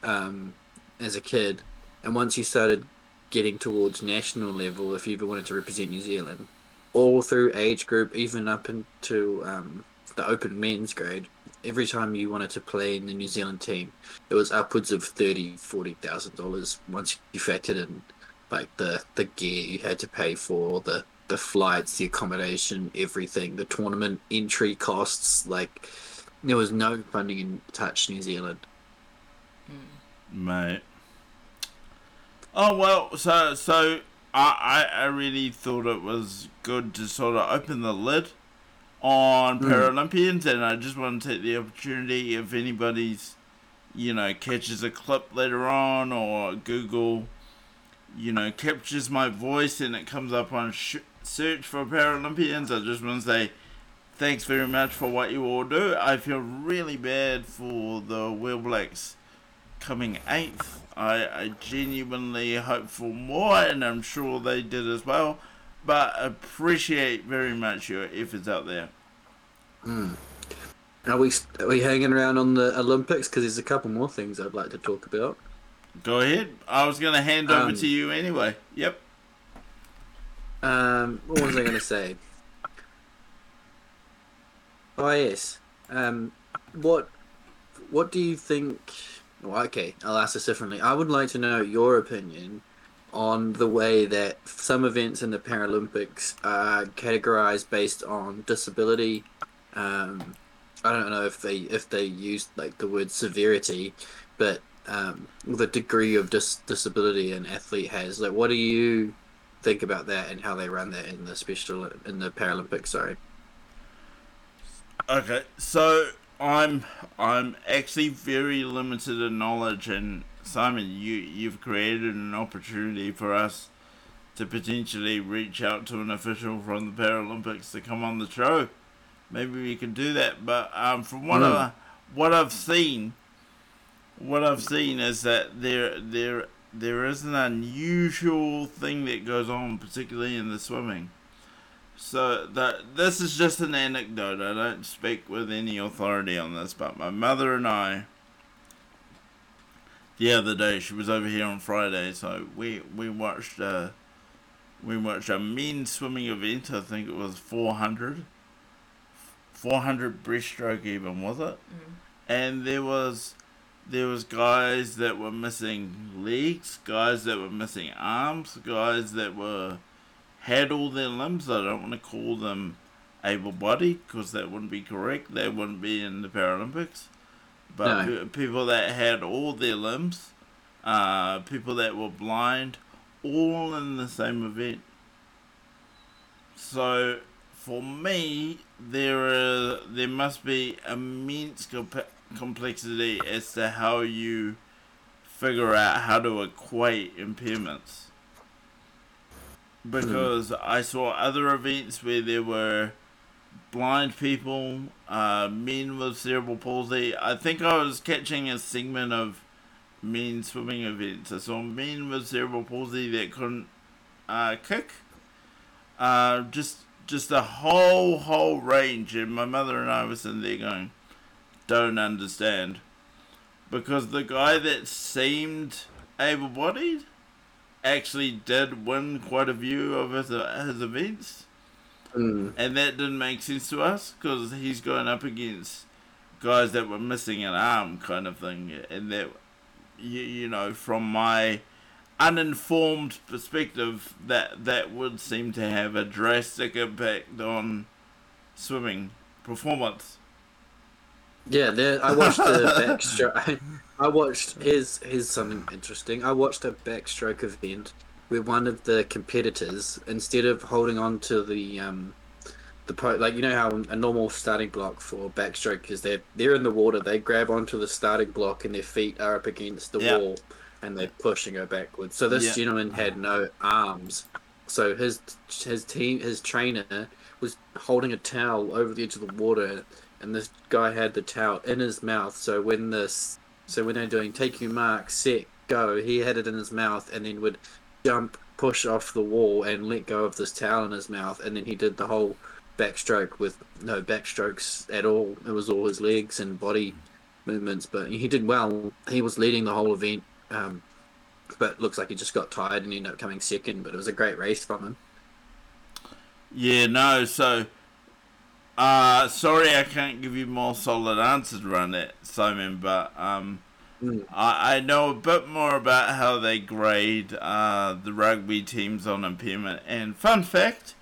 um, as a kid, and once you started getting towards national level, if you ever wanted to represent New Zealand, all through age group, even up into um, the open men's grade, every time you wanted to play in the New Zealand team, it was upwards of thirty, forty thousand dollars once you factored in like the the gear you had to pay for the the flights, the accommodation, everything, the tournament entry costs. Like there was no funding in Touch New Zealand. Hmm.
Mate. Oh well, so so I I really thought it was good to sort of open the lid on
Mm.
Paralympians, and I just want to take the opportunity if anybody's, you know, catches a clip later on or Google, you know, captures my voice and it comes up on sh- search for Paralympians. I just want to say thanks very much for what you all do. I feel really bad for the Wheel Blacks coming eighth. I, I genuinely hope for more, and I'm sure they did as well. But appreciate very much your efforts out there.
Are we are we hanging around on the Olympics? Because there's a couple more things I'd like to talk about.
Go ahead. I was gonna hand over
Um,
to you anyway. Yep.
Um, what was I going to say? Oh yes. Um, what what do you think? Well, okay, I'll ask this differently. I would like to know your opinion on the way that some events in the Paralympics are categorized based on disability. Um, I don't know if they if they use like the word severity, but um, the degree of dis- disability an athlete has. Like, what do you think about that and how they run that in the special in the Paralympics? Sorry.
Okay, so I'm I'm actually very limited in knowledge, and Simon, you you've created an opportunity for us to potentially reach out to an official from the Paralympics to come on the show. Maybe we can do that, but um, from what
Mm.
I, what I've seen, what I've seen is that there there there is an unusual thing that goes on, particularly in the swimming. So that this is just an anecdote. I don't speak with any authority on this, but my mother and I the other day she was over here on Friday, so we we watched uh we watched a men's swimming event. I think it was 400 400 breaststroke even was it? And there was there was guys that were missing legs, guys that were missing arms, guys that were had all their limbs. I don't want to call them able-bodied because that wouldn't be correct. They wouldn't be in the Paralympics. But
No.
people that had all their limbs, uh, people that were blind, all in the same event. So, for me, there are, there must be immense comp- complexity as to how you figure out how to equate impairments. Because I saw other events where there were blind people, uh, men with cerebral palsy. I think I was catching a segment of men swimming events. I saw men with cerebral palsy that couldn't uh, kick. Uh, just just a whole whole range, and my mother and I were sitting there going, "Don't understand," because the guy that seemed able-bodied actually did win quite a few of his, his events
Mm.
and that didn't make sense to us because he's going up against guys that were missing an arm, kind of thing, and that you, you know from my uninformed perspective that that would seem to have a drastic impact on swimming performance.
Yeah, there, I watched the backstroke. I watched here's here's something interesting. I watched a backstroke event where one of the competitors, instead of holding on to the um, the po- like you know how a normal starting block for backstroke is they're they're in the water, they grab onto the starting block and their feet are up against the wall, and they push and go backwards. So this gentleman had no arms, so his his team his trainer was holding a towel over the edge of the water and this guy had the towel in his mouth. So when this, so when they're doing take your mark, set, go, he had it in his mouth and then would jump, push off the wall, and let go of this towel in his mouth, and then he did the whole backstroke with no backstrokes at all. It was all his legs and body movements, but he did well. He was leading the whole event. Um, but looks like he just got tired and ended up coming second. But it was a great race from him.
Yeah, no, so uh sorry I can't give you more solid answers around that, Simon, but um
Mm.
I, I know a bit more about how they grade uh the rugby teams on impairment and fun fact,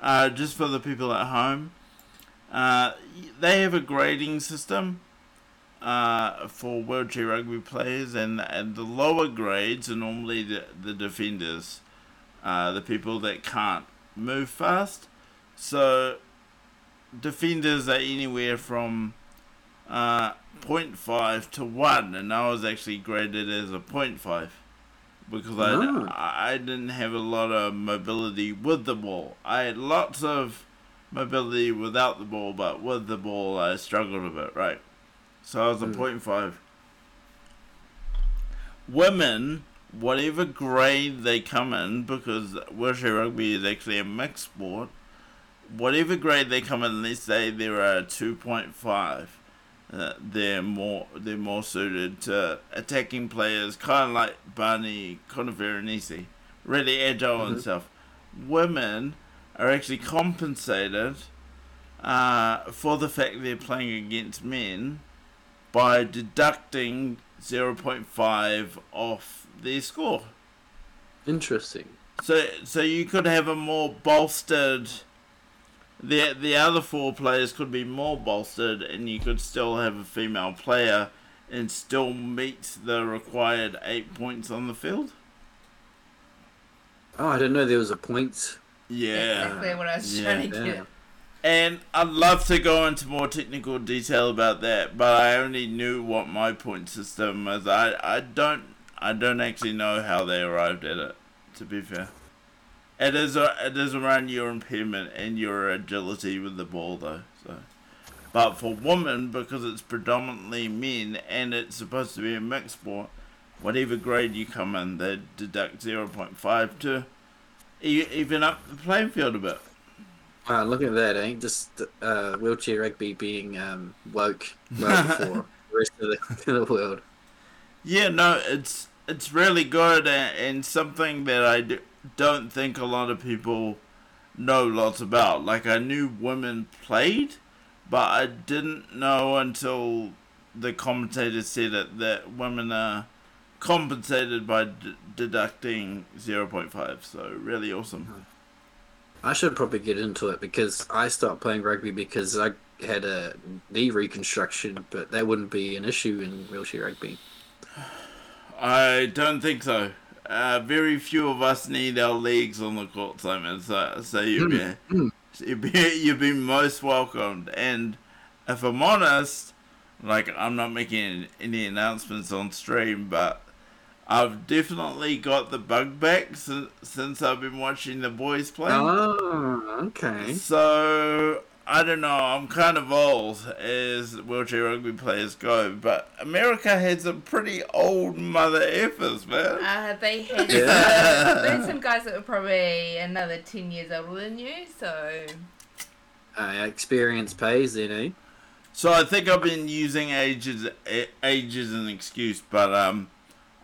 uh just for the people at home, uh they have a grading system uh, for wheelchair rugby players, and, and the lower grades are normally the, the defenders, uh, the people that can't move fast. So defenders are anywhere from uh, 0.5 to 1, and I was actually graded as a 0.5 because I,
Oh.
I didn't have a lot of mobility with the ball. I had lots of mobility without the ball, but with the ball I struggled a bit, right? So I was a
Mm.
0.5. Women, whatever grade they come in, because wheelchair rugby is actually a mixed sport, whatever grade they come in, let's say they're a 2.5, uh, they're more they're more suited to attacking players, kind of like Barney Conoveranesi, really agile and
Mhm.
stuff. Women are actually compensated uh, for the fact they're playing against men by deducting 0.5 off their score.
Interesting.
So so you could have a more bolstered the the other four players could be more bolstered and you could still have a female player and still meet the required eight points on the field.
Oh, I didn't know there was a point.
Yeah.
Exactly what I was
Yeah.
trying to
Yeah.
get.
And I'd love to go into more technical detail about that, but I only knew what my point system was. I, I don't I don't actually know how they arrived at it. To be fair, it is a, it is around your impairment and your agility with the ball though. So, but for women, because it's predominantly men and it's supposed to be a mixed sport, whatever grade you come in, they deduct zero point five to even up the playing field a bit.
Wow, look at that, eh? Just uh, wheelchair rugby being um, woke well before the rest of the, the world.
Yeah, no, it's it's really good and, something that I don't think a lot of people know lots about. Like I knew women played, but I didn't know until the commentator said it that women are compensated by d- deducting 0.5. So really awesome. Hmm.
I should probably get into it because I stopped playing rugby because I had a knee reconstruction, but that wouldn't be an issue in wheelchair rugby.
I don't think so. Uh, very few of us need our legs on the court, Simon. So, so you'd be, mm, mm. you'd be, you'd be most welcomed. And if I'm honest, like I'm not making any announcements on stream, but I've definitely got the bug back since, since I've been watching the boys play.
Oh, okay.
So I don't know. I'm kind of old as wheelchair rugby players go, but America has some pretty old mother effers, man.
Uh, they had
Yeah.
they had some guys that were probably another ten years older than you, so
Uh, experience pays, then, eh?
So I think I've been using age as age as an excuse, but um,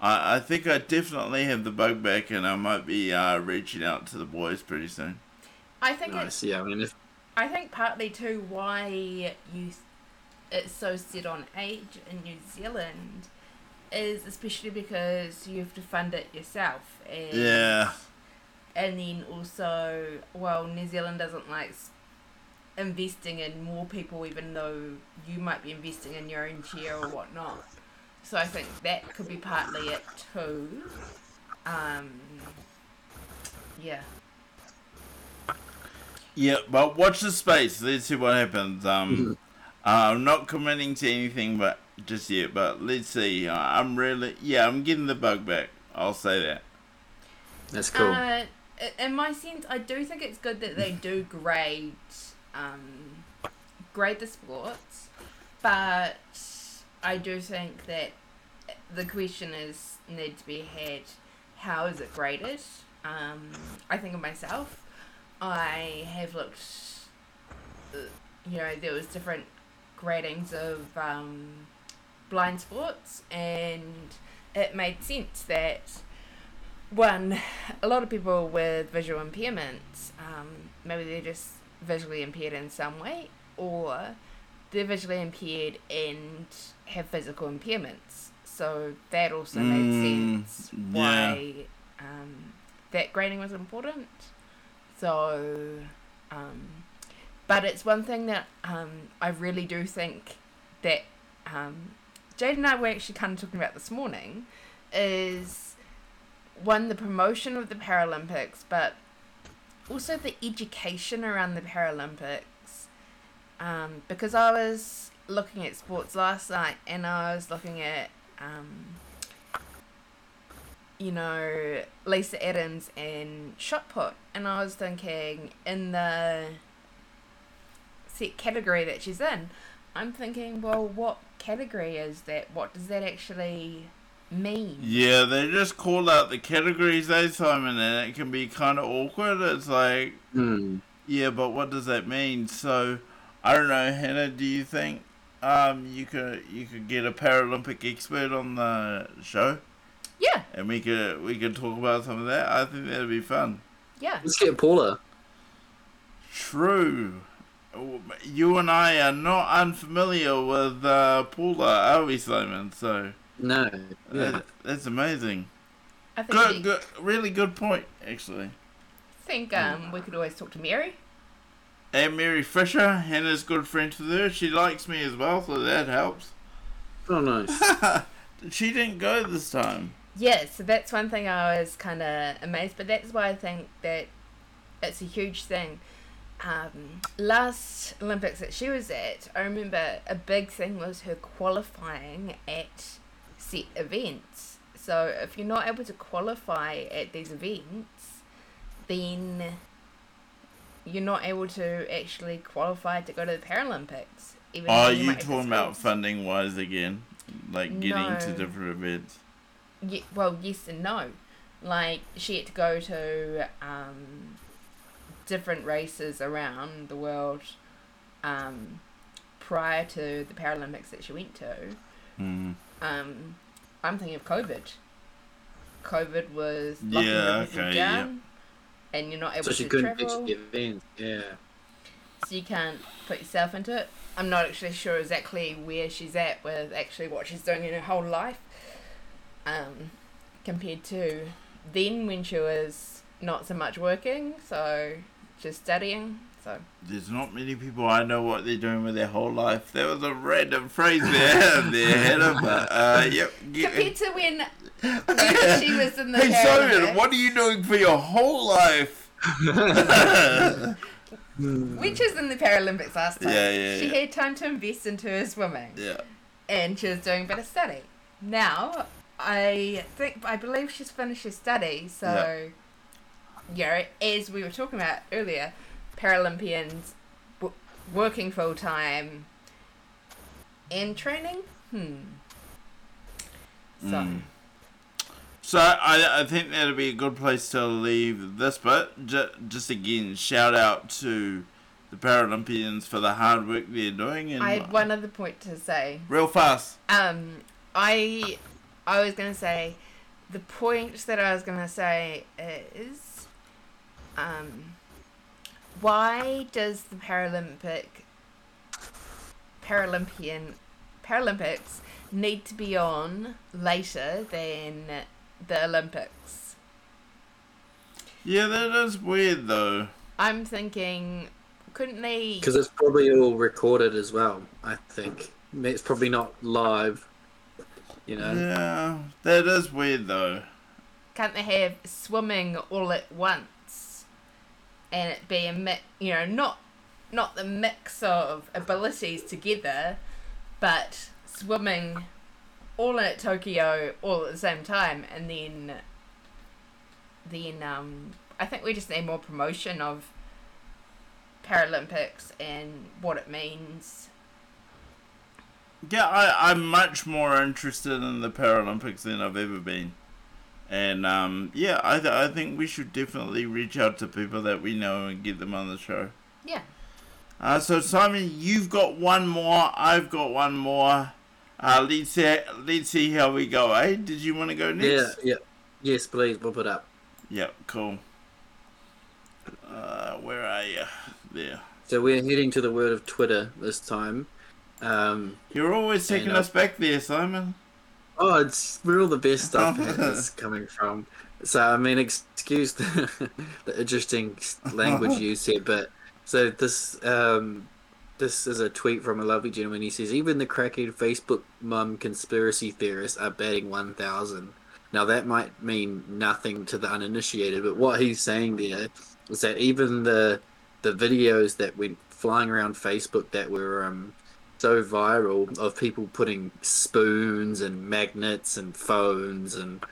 I, I think I definitely have the bug back, and I might be uh, reaching out to the boys pretty soon.
I think it's
Nice. Yeah, I mean, if
I think partly too why you it's so set on age in New Zealand is especially because you have to fund it yourself and
Yeah.
and then also well New Zealand doesn't like investing in more people even though you might be investing in your own chair or whatnot. So I think that could be partly it too. Um yeah
Yeah, but watch the space. Let's see what happens. Um, uh, I'm not committing to anything, but just yet. But let's see. Uh, I'm really, yeah, I'm getting the bug back. I'll say that.
that's cool.
Uh, in my sense, I do think it's good that they do grade, um, grade the sports, but I do think that the question is need to be had: How is it graded? Um, I think of myself. I have looked. You know, there was different gradings of um, blind sports, and it made sense that one, a lot of people with visual impairments, um, maybe they're just visually impaired in some way, or they're visually impaired and have physical impairments. So that also
Mm,
made sense
yeah.
why um, that grading was important. So, um, but it's one thing that um, I really do think that um, Jade and I were actually kind of talking about this morning is one the promotion of the Paralympics, but also the education around the Paralympics. Um, because I was looking at sports last night and I was looking at, um, you know, Lisa Adams and shot put, and I was thinking in the set category that she's in, I'm thinking, well, what category is that? What does that actually mean?
Yeah, they just call out the categories, eh, Simon, and it can be kind of awkward. It's like,
Hmm.
yeah, but what does that mean? So, I don't know, Hannah. Do you think um you could you could get a Paralympic expert on the show,
Yeah,
and we could we could talk about some of that? I think that'd be fun.
yeah.
Let's get Paula.
True. You and I are not unfamiliar with uh, Paula, are we, Simon? So
No. Yeah.
that, that's amazing.
I think
Good,
we,
good, really good point, actually.
I think um we could always talk to Mary.
And Mary Fisher, Hannah's good friend with her. She likes me as well, so that helps.
Oh, nice.
she didn't go this time.
Yeah, so that's one thing I was kind of amazed, but that's why I think that it's a huge thing. Um, last Olympics that she was at, I remember a big thing was her qualifying at set events. So if you're not able to qualify at these events, then you're not able to actually qualify to go to the Paralympics. Even
Oh,
though
you talking about funding wise again? Like getting to
No.
different events?
Ye- well, yes and no. Like she had to go to um, different races around the world um, prior to the Paralympics that she went to.
Hmm.
Um, I'm thinking of COVID. COVID was locking
Yeah,
everything
okay,
down, and you're not able
so she
to
couldn't
travel,
to the event. Yeah.
so you can't put yourself into it. I'm not actually sure exactly where she's at with actually what she's doing in her whole life, um, compared to then when she was not so much working, so just studying. So
There's not many people I know what they're doing with their whole life. There was a random phrase there, there, Hannah, but uh, yep. get-
compared to when, when she was in the
Hey, Simon,
Paralympics,
what are you doing for your whole life?
when she was in the Paralympics last time,
Yeah, yeah,
she
yeah.
had time to invest into her swimming.
yeah.
and she was doing a bit of study. Now, I think I believe she's finished her study, so yeah. as we were talking about earlier, Paralympians w- working full time and training. Hmm. So
Mm. So I, I think that'd be a good place to leave this bit. Just, just again, shout out to the Paralympians for the hard work they're doing. And
I had one other point to say.
real fast.
Um, I I was gonna say the point that I was gonna say is, um, why does the Paralympic Paralympian Paralympics need to be on later than the Olympics?
Yeah, that is weird though.
I'm thinking, couldn't they?
Because it's probably all recorded as well. I think it's probably not live. You know.
Yeah, that is weird though.
can't they have swimming all at once and it be a mix you know not not the mix of abilities together but swimming all at tokyo all at the same time and then then um i think we just need more promotion of paralympics and what it means
Yeah, I, I'm much more interested in the Paralympics than I've ever been. And um, yeah, I, th- I think we should definitely reach out to people that we know and get them on the show.
yeah
Uh, so Simon, you've got one more. I've got one more. Uh, let's see, let's see how we go. Eh? Did you want to go next?
Yeah.
next?
Yeah. Yes, please. Bump it up.
Yeah. Cool. Uh, where are you? There.
So we're heading to the world of Twitter this time. Um,
You're always taking us back there, Simon.
oh, it's where all the best stuff is coming from. So I mean, excuse the, the interesting language use here, but so this um, this is a tweet from a lovely gentleman. He says, "Even the cracking Facebook mum conspiracy theorists are batting one thousand. Now that might mean nothing to the uninitiated, but what he's saying there is that even the the videos that went flying around Facebook that were um, so viral of people putting spoons and magnets and phones and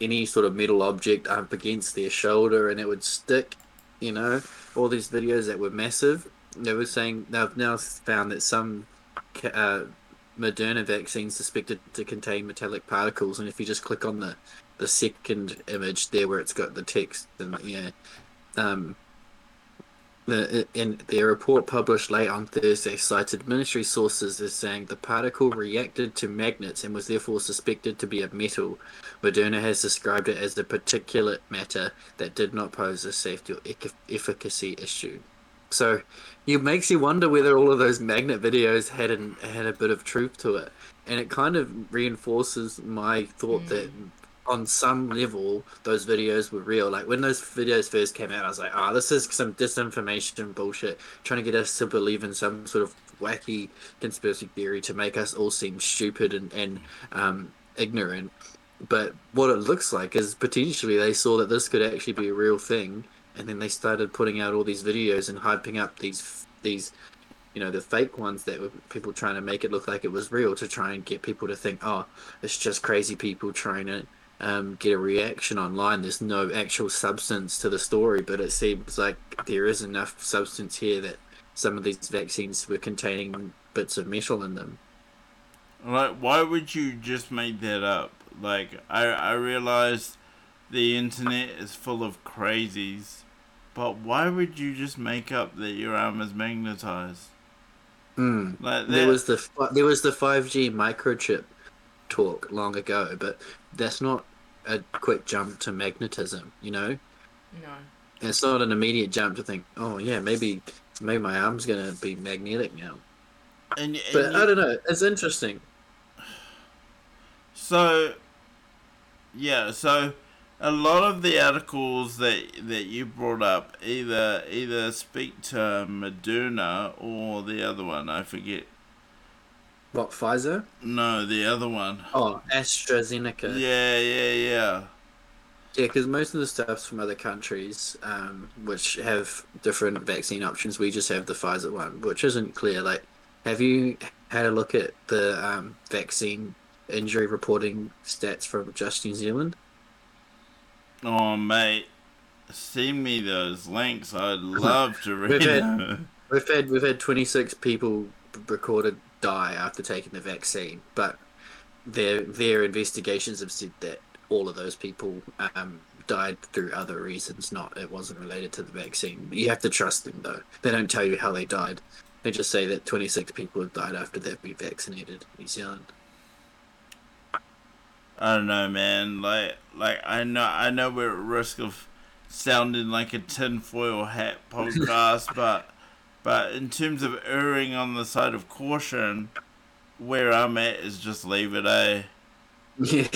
any sort of metal object up against their shoulder and it would stick, you know, all these videos that were massive. They were saying they've now found that some uh, Moderna vaccines suspected to contain metallic particles, and if you just click on the the second image there where it's got the text and yeah, um, the, in their report published late on Thursday cited military sources as saying the particle reacted to magnets and was therefore suspected to be a metal. Moderna has described it as a particulate matter that did not pose a safety or efficacy issue. So, it makes you wonder whether all of those magnet videos had an, had a bit of truth to it, and it kind of reinforces my thought that mm. On some level those videos were real. Like when those videos first came out, I was like, "Ah, this is some disinformation bullshit, trying to get us to believe in some sort of wacky conspiracy theory to make us all seem stupid and and um, ignorant." But what it looks like is potentially they saw that this could actually be a real thing, and then they started putting out all these videos and hyping up these these you know the fake ones that were people trying to make it look like it was real to try and get people to think oh it's just crazy people trying to um, get a reaction online there's no actual substance to the story but it seems like there is enough substance here that some of these vaccines were containing bits of metal in them
Like, why would you just make that up? Like, I I realize the internet is full of crazies, but why would you just make up that your arm is magnetized?
mm.
Like
there was the there was the 5G microchip talk long ago but that's not a quick jump to magnetism you know
no
it's not an immediate jump to think, oh yeah, maybe maybe my arm's gonna be magnetic now.
and, and
But
you-
I don't know. It's interesting.
So, yeah, so a lot of the articles that that you brought up either either speak to Moderna or the other one. I forget.
What Pfizer?
No, the other one.
Oh, AstraZeneca.
Yeah, yeah, yeah.
Yeah, because most of the stuff's from other countries, um, which have different vaccine options. We just have the Pfizer one, which isn't clear. Like, have you had a look at the um, vaccine injury reporting stats from just New Zealand?
Oh, mate, send me those links. I'd love to read
We've had-
them.
We've had we've had twenty six people recorded die after taking the vaccine, but their their investigations have said that all of those people um, died through other reasons. Not it wasn't related to the vaccine. You have to trust them though. They don't tell you how they died. They just say that twenty six people have died after they've been vaccinated in New Zealand.
I don't know, man. Like, like I know, I know we're at risk of sounding like a tinfoil hat podcast, but, but in terms of erring on the side of caution, where I'm at is just leave it, eh?
Yeah,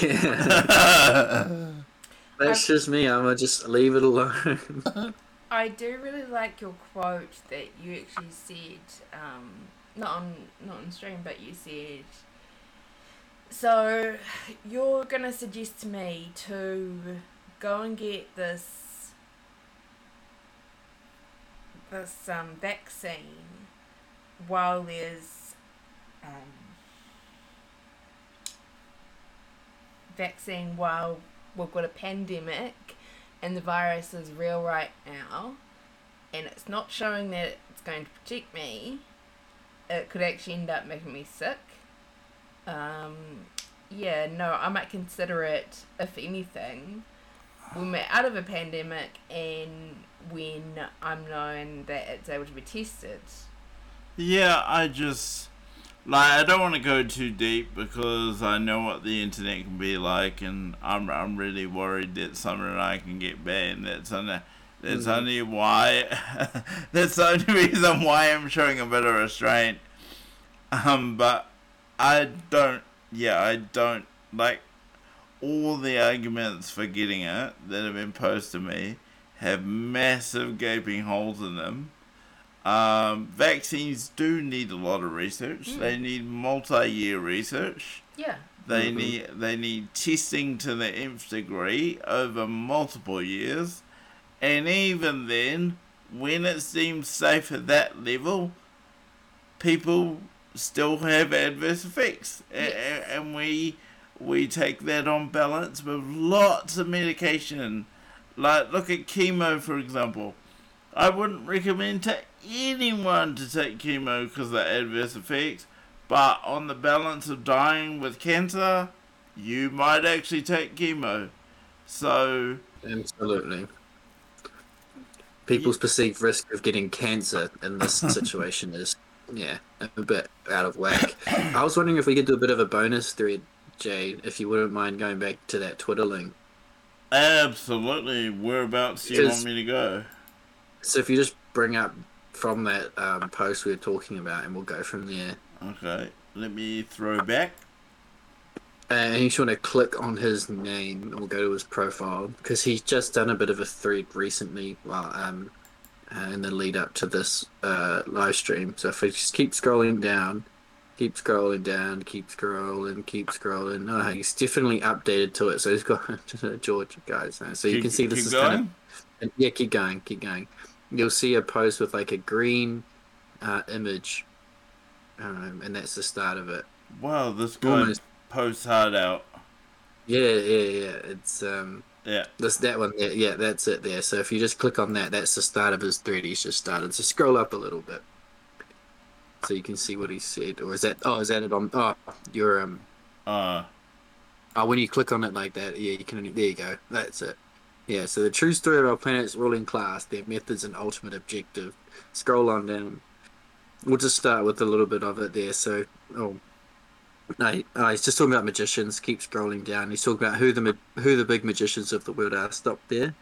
that's just me. I'm gonna just leave it alone.
I do really like your quote that you actually said, um, not on not on stream, but you said. So, you're gonna suggest to me to go and get this this um vaccine while there's um vaccine while we've got a pandemic and the virus is real right now and it's not showing that it's going to protect me, it could actually end up making me sick. Um, yeah, no, I might consider it, if anything, we're out of a pandemic and when I'm known that it's able to be tested.
Yeah, I just like I don't want to go too deep because I know what the internet can be like, and I'm I'm really worried that Summer and I can get banned. That's only that's
Mhm.
only why that's the only reason why I'm showing a bit of restraint. Um, but I don't. Yeah, I don't like all the arguments for getting it that have been posed to me have massive gaping holes in them. Um, vaccines do need a lot of research.
Mm.
They need multi-year research.
Yeah.
They
Mhm.
need they need testing to the nth degree over multiple years, and even then, when it seems safe at that level, people still have adverse effects, A-
Yes.
a- and we we take that on balance with lots of medication. Like look at chemo for example. I wouldn't recommend to anyone to take chemo because of the adverse effects. But on the balance of dying with cancer, you might actually take chemo. So,
Absolutely. People's perceived risk of getting cancer in this situation is, yeah, a bit out of whack. I was wondering if we could do a bit of a bonus thread, Jay, if you wouldn't mind going back to that Twitter link.
Absolutely, whereabouts do you want me to go?
So if you just bring up from that um, post we were talking about, and we'll go from there.
Okay, let me throw back.
And you just want to click on his name, and we'll go to his profile because he's just done a bit of a thread recently, while um, uh, in the lead up to this uh, live stream. So if we just keep scrolling down, keep scrolling down, keep scrolling, keep scrolling. Oh, he's definitely updated to it. So he's got George, guys. uh, So you
Keep-
can see this
keep
is
going?
kind of yeah, keep going, keep going. You'll see a post with like a green uh, image, um, and that's the start of it.
Wow, this guy
Almost.
posts hard out.
Yeah, yeah, yeah. It's um,
Yeah,
this that one. There. Yeah, that's it there. So if you just click on that, that's the start of his thread. He's just started. So scroll up a little bit, so you can see what he said. Or is that? Oh, is that it on? Oh, your um.
uh,
Oh, when you click on it like that, yeah, you can. There you go. That's it. Yeah. So the true story of our planet's ruling class, their methods and ultimate objective. Scroll on down. We'll just start with a little bit of it there. So, oh, no, he- oh, he's just talking about magicians. Keep scrolling down. He's talking about who the who the big magicians of the world are. Stop there.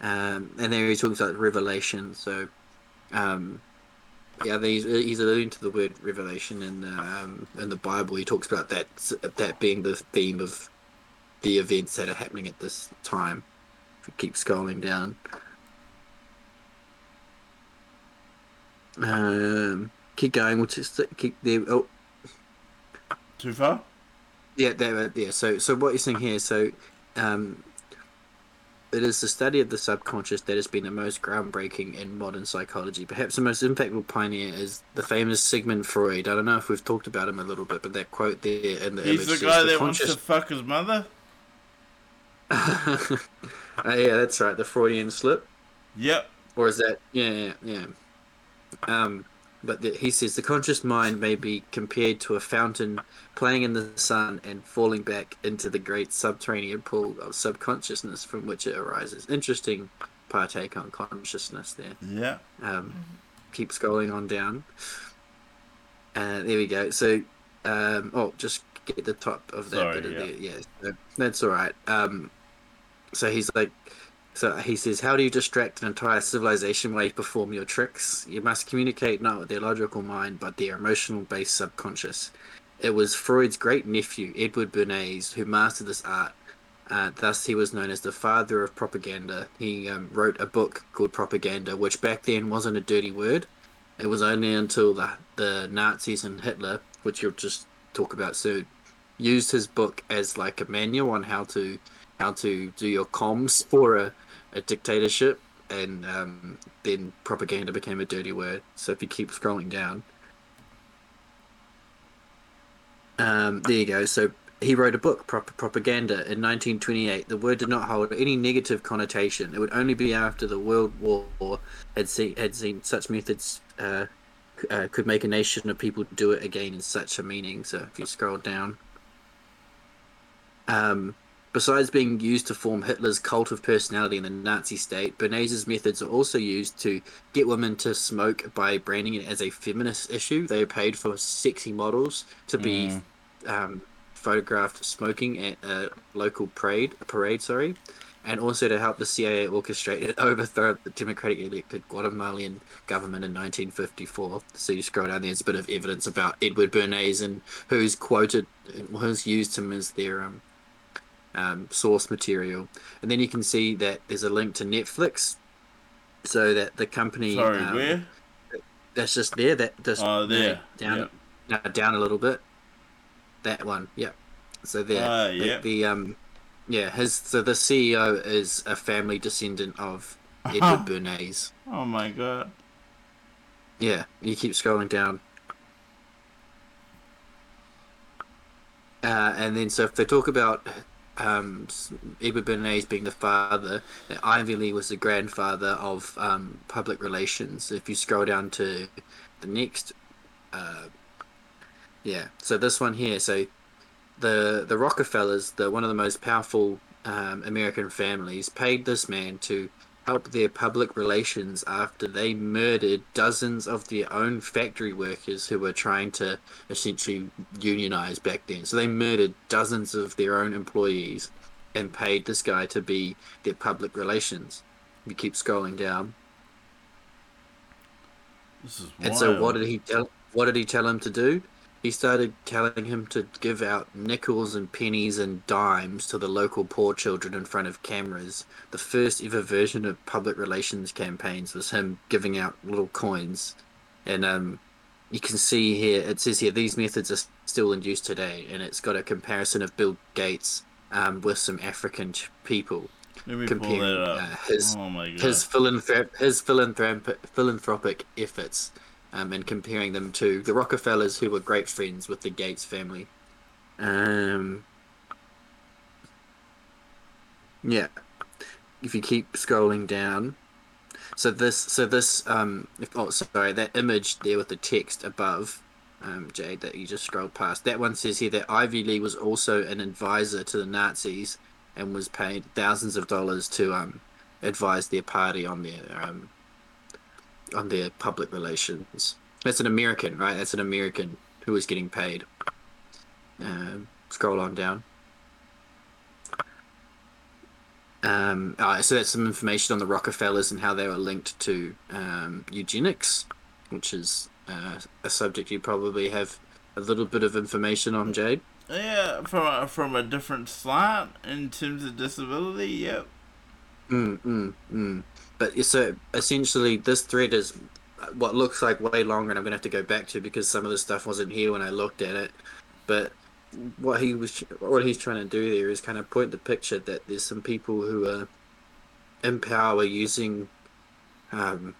Um, and then he talks about revelation. So, um, yeah, he's, he's alluding to the word revelation in um, in the Bible. He talks about that that being the theme of the events that are happening at this time. If we keep scrolling down. Um, keep going. We'll just keep there. Oh,
Too far?
yeah, there. Yeah. So, so what you're saying here? So, um, it is the study of the subconscious that has been the most groundbreaking in modern psychology. Perhaps the most impactful pioneer is the famous Sigmund Freud. I don't know if we've talked about him a little bit, but that quote there in the
He's
image
the guy
the
that wants to fuck his mother?
oh, yeah, that's right. The Freudian slip.
Yep.
Or is that yeah yeah yeah. Um, but the, he says the conscious mind may be compared to a fountain playing in the sun and falling back into the great subterranean pool of subconsciousness from which it arises. Interesting partake on consciousness there.
Yeah.
Um, keep scrolling on down. Uh, there we go. So, um, oh, just get the top of that
Sorry,
bit of
yeah.
there. Yeah, so that's all right. Um, so he's like, so he says, how do you distract an entire civilization while you perform your tricks? You must communicate not with their logical mind, but their emotional-based subconscious. It was Freud's great nephew, Edward Bernays, who mastered this art. Uh, thus, he was known as the father of propaganda. He um, wrote a book called Propaganda, which back then wasn't a dirty word. It was only until the, the Nazis and Hitler, which you'll just talk about soon, used his book as like a manual on how to how to do your comms for a, a dictatorship, and um, then propaganda became a dirty word. So if you keep scrolling down, um, there you go. So he wrote a book, Prop- Propaganda, in 1928. The word did not hold any negative connotation. It would only be after the World War had seen had seen such methods uh, uh, could make a nation of people do it again in such a meaning. So if you scroll down, um, besides being used to form Hitler's cult of personality in the Nazi state, Bernays' methods are also used to get women to smoke by branding it as a feminist issue. They are paid for sexy models to be
Mm.
um, photographed smoking at a local parade, parade, sorry, and also to help the CIA orchestrate and overthrow of the democratically elected Guatemalan government in 1954. So you scroll down, there's a bit of evidence about Edward Bernays and who's quoted, who's used him as their um, um, source material, and then you can see that there's a link to Netflix, so that the company
Sorry,
um,
where?
that's just there. That just
Oh, there.
down
Yep.
no, down a little bit. That one, yeah. So there,
Ah,
the,
yep.
the um, yeah, his so the CEO is a family descendant of Edward Bernays.
Oh my god.
Yeah, you keep scrolling down. Uh, and then, so if they talk about um, Bernays being the father, Ivy Lee was the grandfather of um, public relations. If you scroll down to the next, uh, yeah, so this one here, so the the Rockefellers, the one of the most powerful um, American families, paid this man to help their public relations after they murdered dozens of their own factory workers who were trying to essentially unionize back then. So they murdered dozens of their own employees and paid this guy to be their public relations. You keep scrolling down.
This is
And so what did he tell what did he tell him to do? He started telling him to give out nickels and pennies and dimes to the local poor children in front of cameras. The first ever version of public relations campaigns was him giving out little coins. And um you can see here it says here these methods are still in use today and it's got a comparison of Bill Gates um, with some African ch- people
Let me pull
comparing
that up.
uh, his
oh my god.
his philanthrop- his philanthrop- philanthropic efforts um, and comparing them to the Rockefellers, who were great friends with the Gates family. Um, yeah, if you keep scrolling down, so this, so this, um, if, oh, sorry, that image there with the text above, um, Jade, that you just scrolled past. That one says here that Ivy Lee was also an advisor to the Nazis and was paid thousands of dollars to um, advise their party on their um, on their public relations. That's an American, right? That's an American who is getting paid. Um, scroll on down. Um, uh, so that's some information on the Rockefellers and how they were linked to um, eugenics, which is uh, a subject you probably have a little bit of information on, Jade.
Yeah, from a, from a different slant in terms of disability. Yep.
Mm, mm, mm. But so essentially, this thread is what looks like way longer, and I'm gonna have to go back to because some of the stuff wasn't here when I looked at it. But what he was, what he's trying to do there is kind of point the picture that there's some people who are in power using um,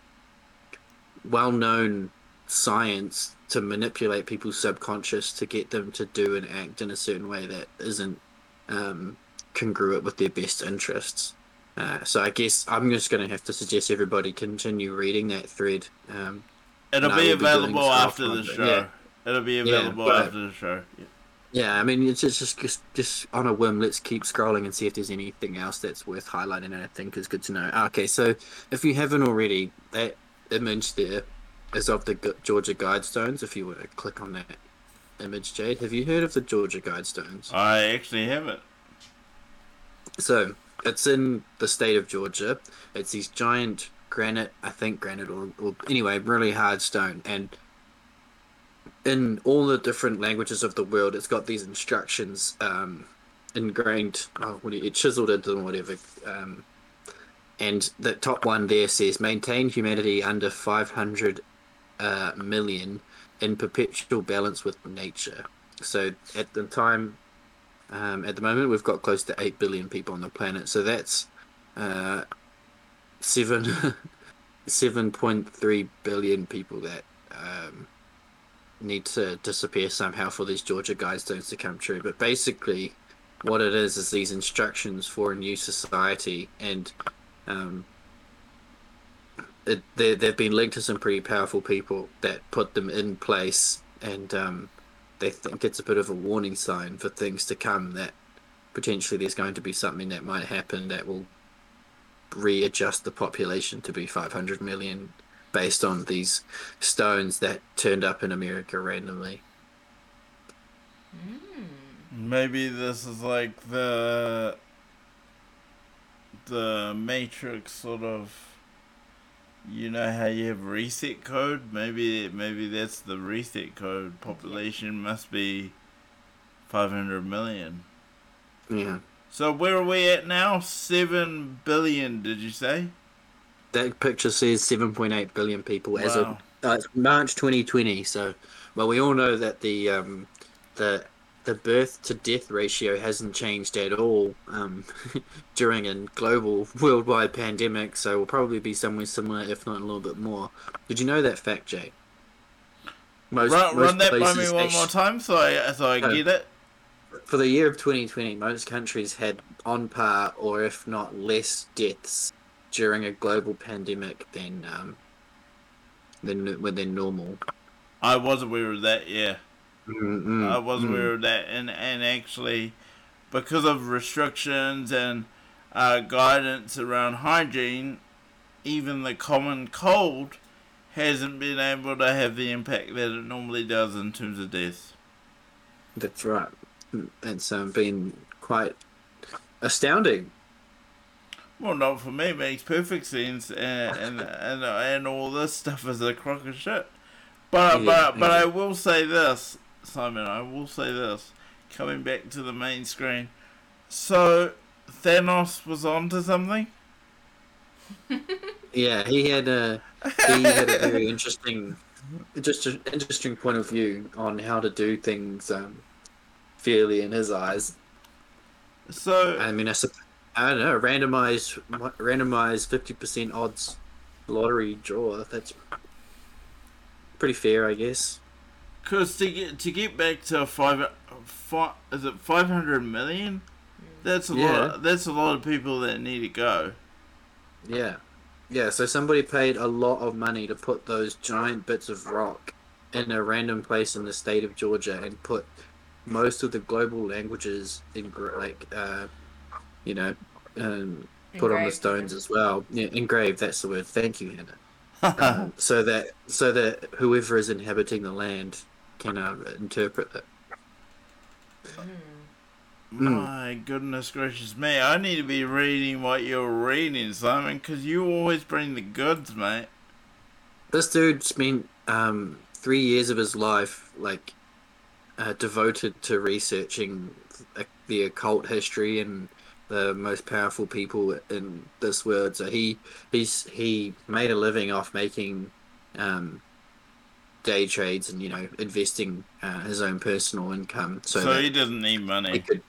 well-known science to manipulate people's subconscious to get them to do and act in a certain way that isn't um, congruent with their best interests. Uh, so I guess I'm just going to have to suggest everybody continue reading that thread. Um,
It'll be available after the show.
yeah.
It'll be
Yeah,
available
but-
after the show. Yeah.
yeah, I mean, it's just, just just just on a whim. Let's keep scrolling and see if there's anything else that's worth highlighting. And I think is good to know. Okay, so if you haven't already, that image there is of the Georgia Guidestones. If you were to click on that image, Jade, have you heard of the Georgia Guidestones?
I actually haven't.
So it's in the state of Georgia. It's these giant granite, I think granite or, or anyway, really hard stone. And in all the different languages of the world, it's got these instructions um, ingrained, oh, what you, chiseled into them, whatever. Um, and the top one there says maintain humanity under 500 uh, million in perpetual balance with nature. So at the time um, at the moment, we've got close to 8 billion people on the planet. So that's uh, 7, 7.3 billion people that um, need to disappear somehow for these Georgia Guidestones to come true. But basically, what it is is these instructions for a new society. And um, it, they, they've been linked to some pretty powerful people that put them in place. And um, they think it's a bit of a warning sign for things to come that potentially there's going to be something that might happen that will readjust the population to be 500 million based on these stones that turned up in America randomly. Hmm.
Maybe this is like the the Matrix sort of. You know how you have reset code? Maybe maybe that's the reset code. Population must be five hundred million.
Yeah.
So where are we at now? Seven billion, did you say?
That picture says 7.8 billion people as of
Wow.
uh, March 2020. So, well, we all know that the um, the the birth to death ratio hasn't changed at all um, during a global worldwide pandemic. So, we'll probably be somewhere similar, if not a little bit more. Did you know that fact, Jay? Most,
Run,
most
run that by me one more time so I so I
Oh.
get it.
For the year of 2020, most countries had on par, or if not less, deaths during a global pandemic than um, than than normal.
I was aware of that, yeah.
Mm-mm,
I was
mm.
aware of that, and and actually, because of restrictions and uh, guidance around hygiene, even the common cold hasn't been able to have the impact that it normally does in terms of deaths.
That's right. It's um, been quite astounding.
Well, not for me. It makes perfect sense, and and and, and all this stuff is a crock of shit. But
Yeah,
but but. I will say this, Simon. I will say this. Coming back to the main screen, so Thanos was onto something.
Yeah, he had a he had a very interesting, just an interesting point of view on how to do things um, fairly in his eyes.
So
I mean, I, I don't know, randomized randomized fifty percent odds lottery draw. That's pretty fair, I guess.
Because to get to get back to five, five is it five hundred million? That's a
Yeah.
lot. That's a lot of people that need to go.
Yeah, yeah. So somebody paid a lot of money to put those giant bits of rock in a random place in the state of Georgia and put most of the global languages in like uh, you know um, put on the stones as well. Yeah, engraved. That's the word. Thank you, Hannah. um, so that so that whoever is inhabiting the land can uh, interpret it.
My goodness gracious me! I need to be reading what you're reading, Simon, because you always bring the goods, mate.
This dude spent um, three years of his life like uh, devoted to researching the occult history and the most powerful people in this world. So he he's he made a living off making um, day trades and you know investing uh, his own personal income. So,
So he doesn't need
he
money.
could.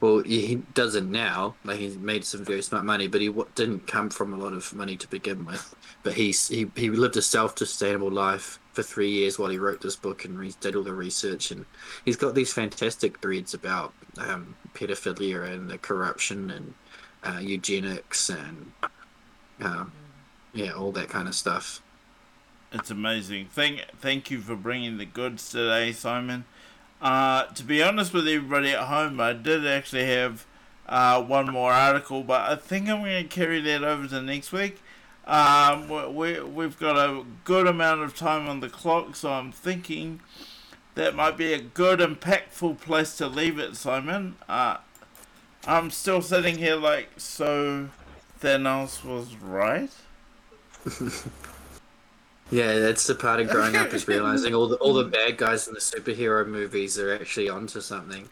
Well, he he doesn't now. Like he's made some very smart money, but he wa- didn't come from a lot of money to begin with. But he's he he lived a self-sustainable life for three years while he wrote this book and re- did all the research. And he's got these fantastic threads about um, pedophilia and the corruption and uh, eugenics and um, yeah, all that kind of stuff.
It's amazing. Thank thank you for bringing the goods today, Simon. Uh, to be honest with everybody at home, I did actually have uh, one more article, but I think I'm going to carry that over to next week. Um, we, we, we've got a good amount of time on the clock, so I'm thinking that might be a good, impactful place to leave it, Simon. Uh, I'm still sitting here like, so Thanos was right?
Yeah, that's the part of growing up is realizing all the all the bad guys in the superhero movies are actually onto something.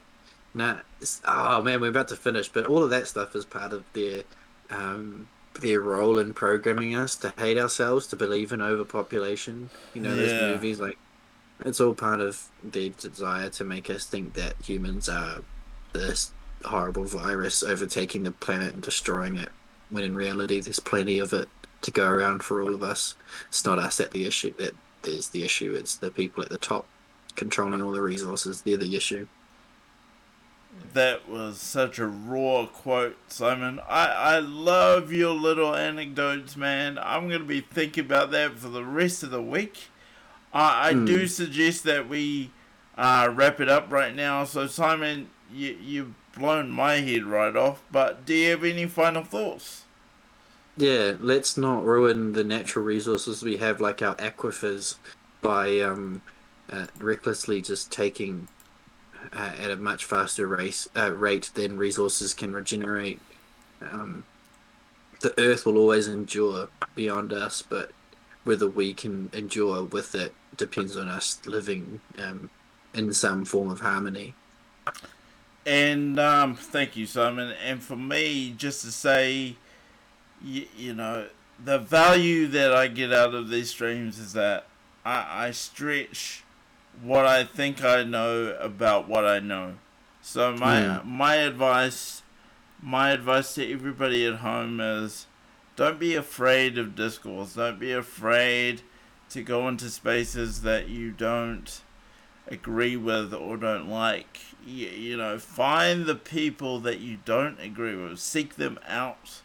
Nah, oh man, we're about to finish, but all of that stuff is part of their um, their role in programming us to hate ourselves, to believe in overpopulation. You know, those movies like it's all part of their desire to make us think that humans are this horrible virus overtaking the planet and destroying it, when in reality there's plenty of it to go around for all of us. It's not us that the issue that is the issue. It's the people at the top controlling all the resources. They're the issue.
That was such a raw quote, Simon. I, I love your little anecdotes, man. I'm going to be thinking about that for the rest of the week. I, I do
Hmm.
suggest that we uh, wrap it up right now. So, Simon, you, you've blown my head right off, but do you have any final thoughts?
Yeah, let's not ruin the natural resources we have, like our aquifers, by um, uh, recklessly just taking uh, at a much faster race uh, rate than resources can regenerate. Um, the Earth will always endure beyond us, but whether we can endure with it depends on us living um, in some form of harmony.
And um, thank you, Simon. And for me, just to say, you, you know, the value that I get out of these streams is that I, I stretch what I think I know about what I know. So my my advice, my advice to everybody at home is, don't be afraid of discourse. Don't be afraid to go into spaces that you don't agree with or don't like. You, you know, find the people that you don't agree with, seek them out,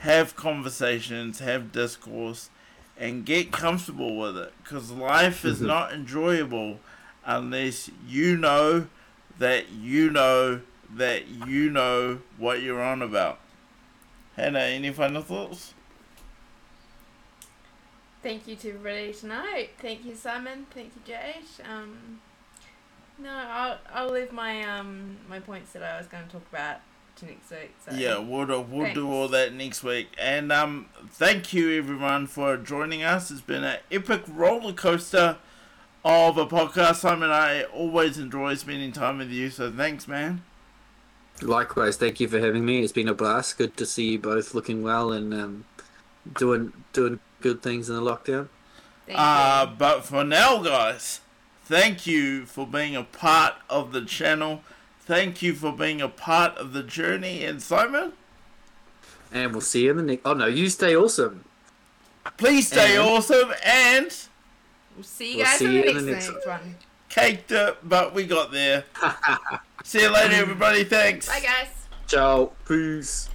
have conversations, have discourse, and get comfortable with it. Because life is
Mhm.
not enjoyable unless you know that you know that you know what you're on about. Hannah, any final thoughts?
Thank you to everybody tonight. Thank you, Simon. Thank you, Jace. Um, no, I'll I'll leave my um my points that I was going to talk about to next week. So
Yeah, we'll do, we'll do all that next week. And um, thank you everyone for joining us. It's been an epic roller coaster of a podcast. Simon, I always enjoy spending time with you. So thanks, man.
Likewise, thank you for having me. It's been a blast. Good to see you both looking well and um, doing doing good things in the lockdown.
Thank
Uh,
you.
but for now, guys, thank you for being a part of the channel. Thank you for being a part of the journey. And Simon,
And we'll see you in the next. Oh no, you stay awesome.
please stay
And-
awesome and
We'll see you
we'll
guys
see
in
you
the
in
next,
the next
next one.
caked it, but we got there. See you later, everybody. Thanks.
Bye, guys.
Ciao. Peace.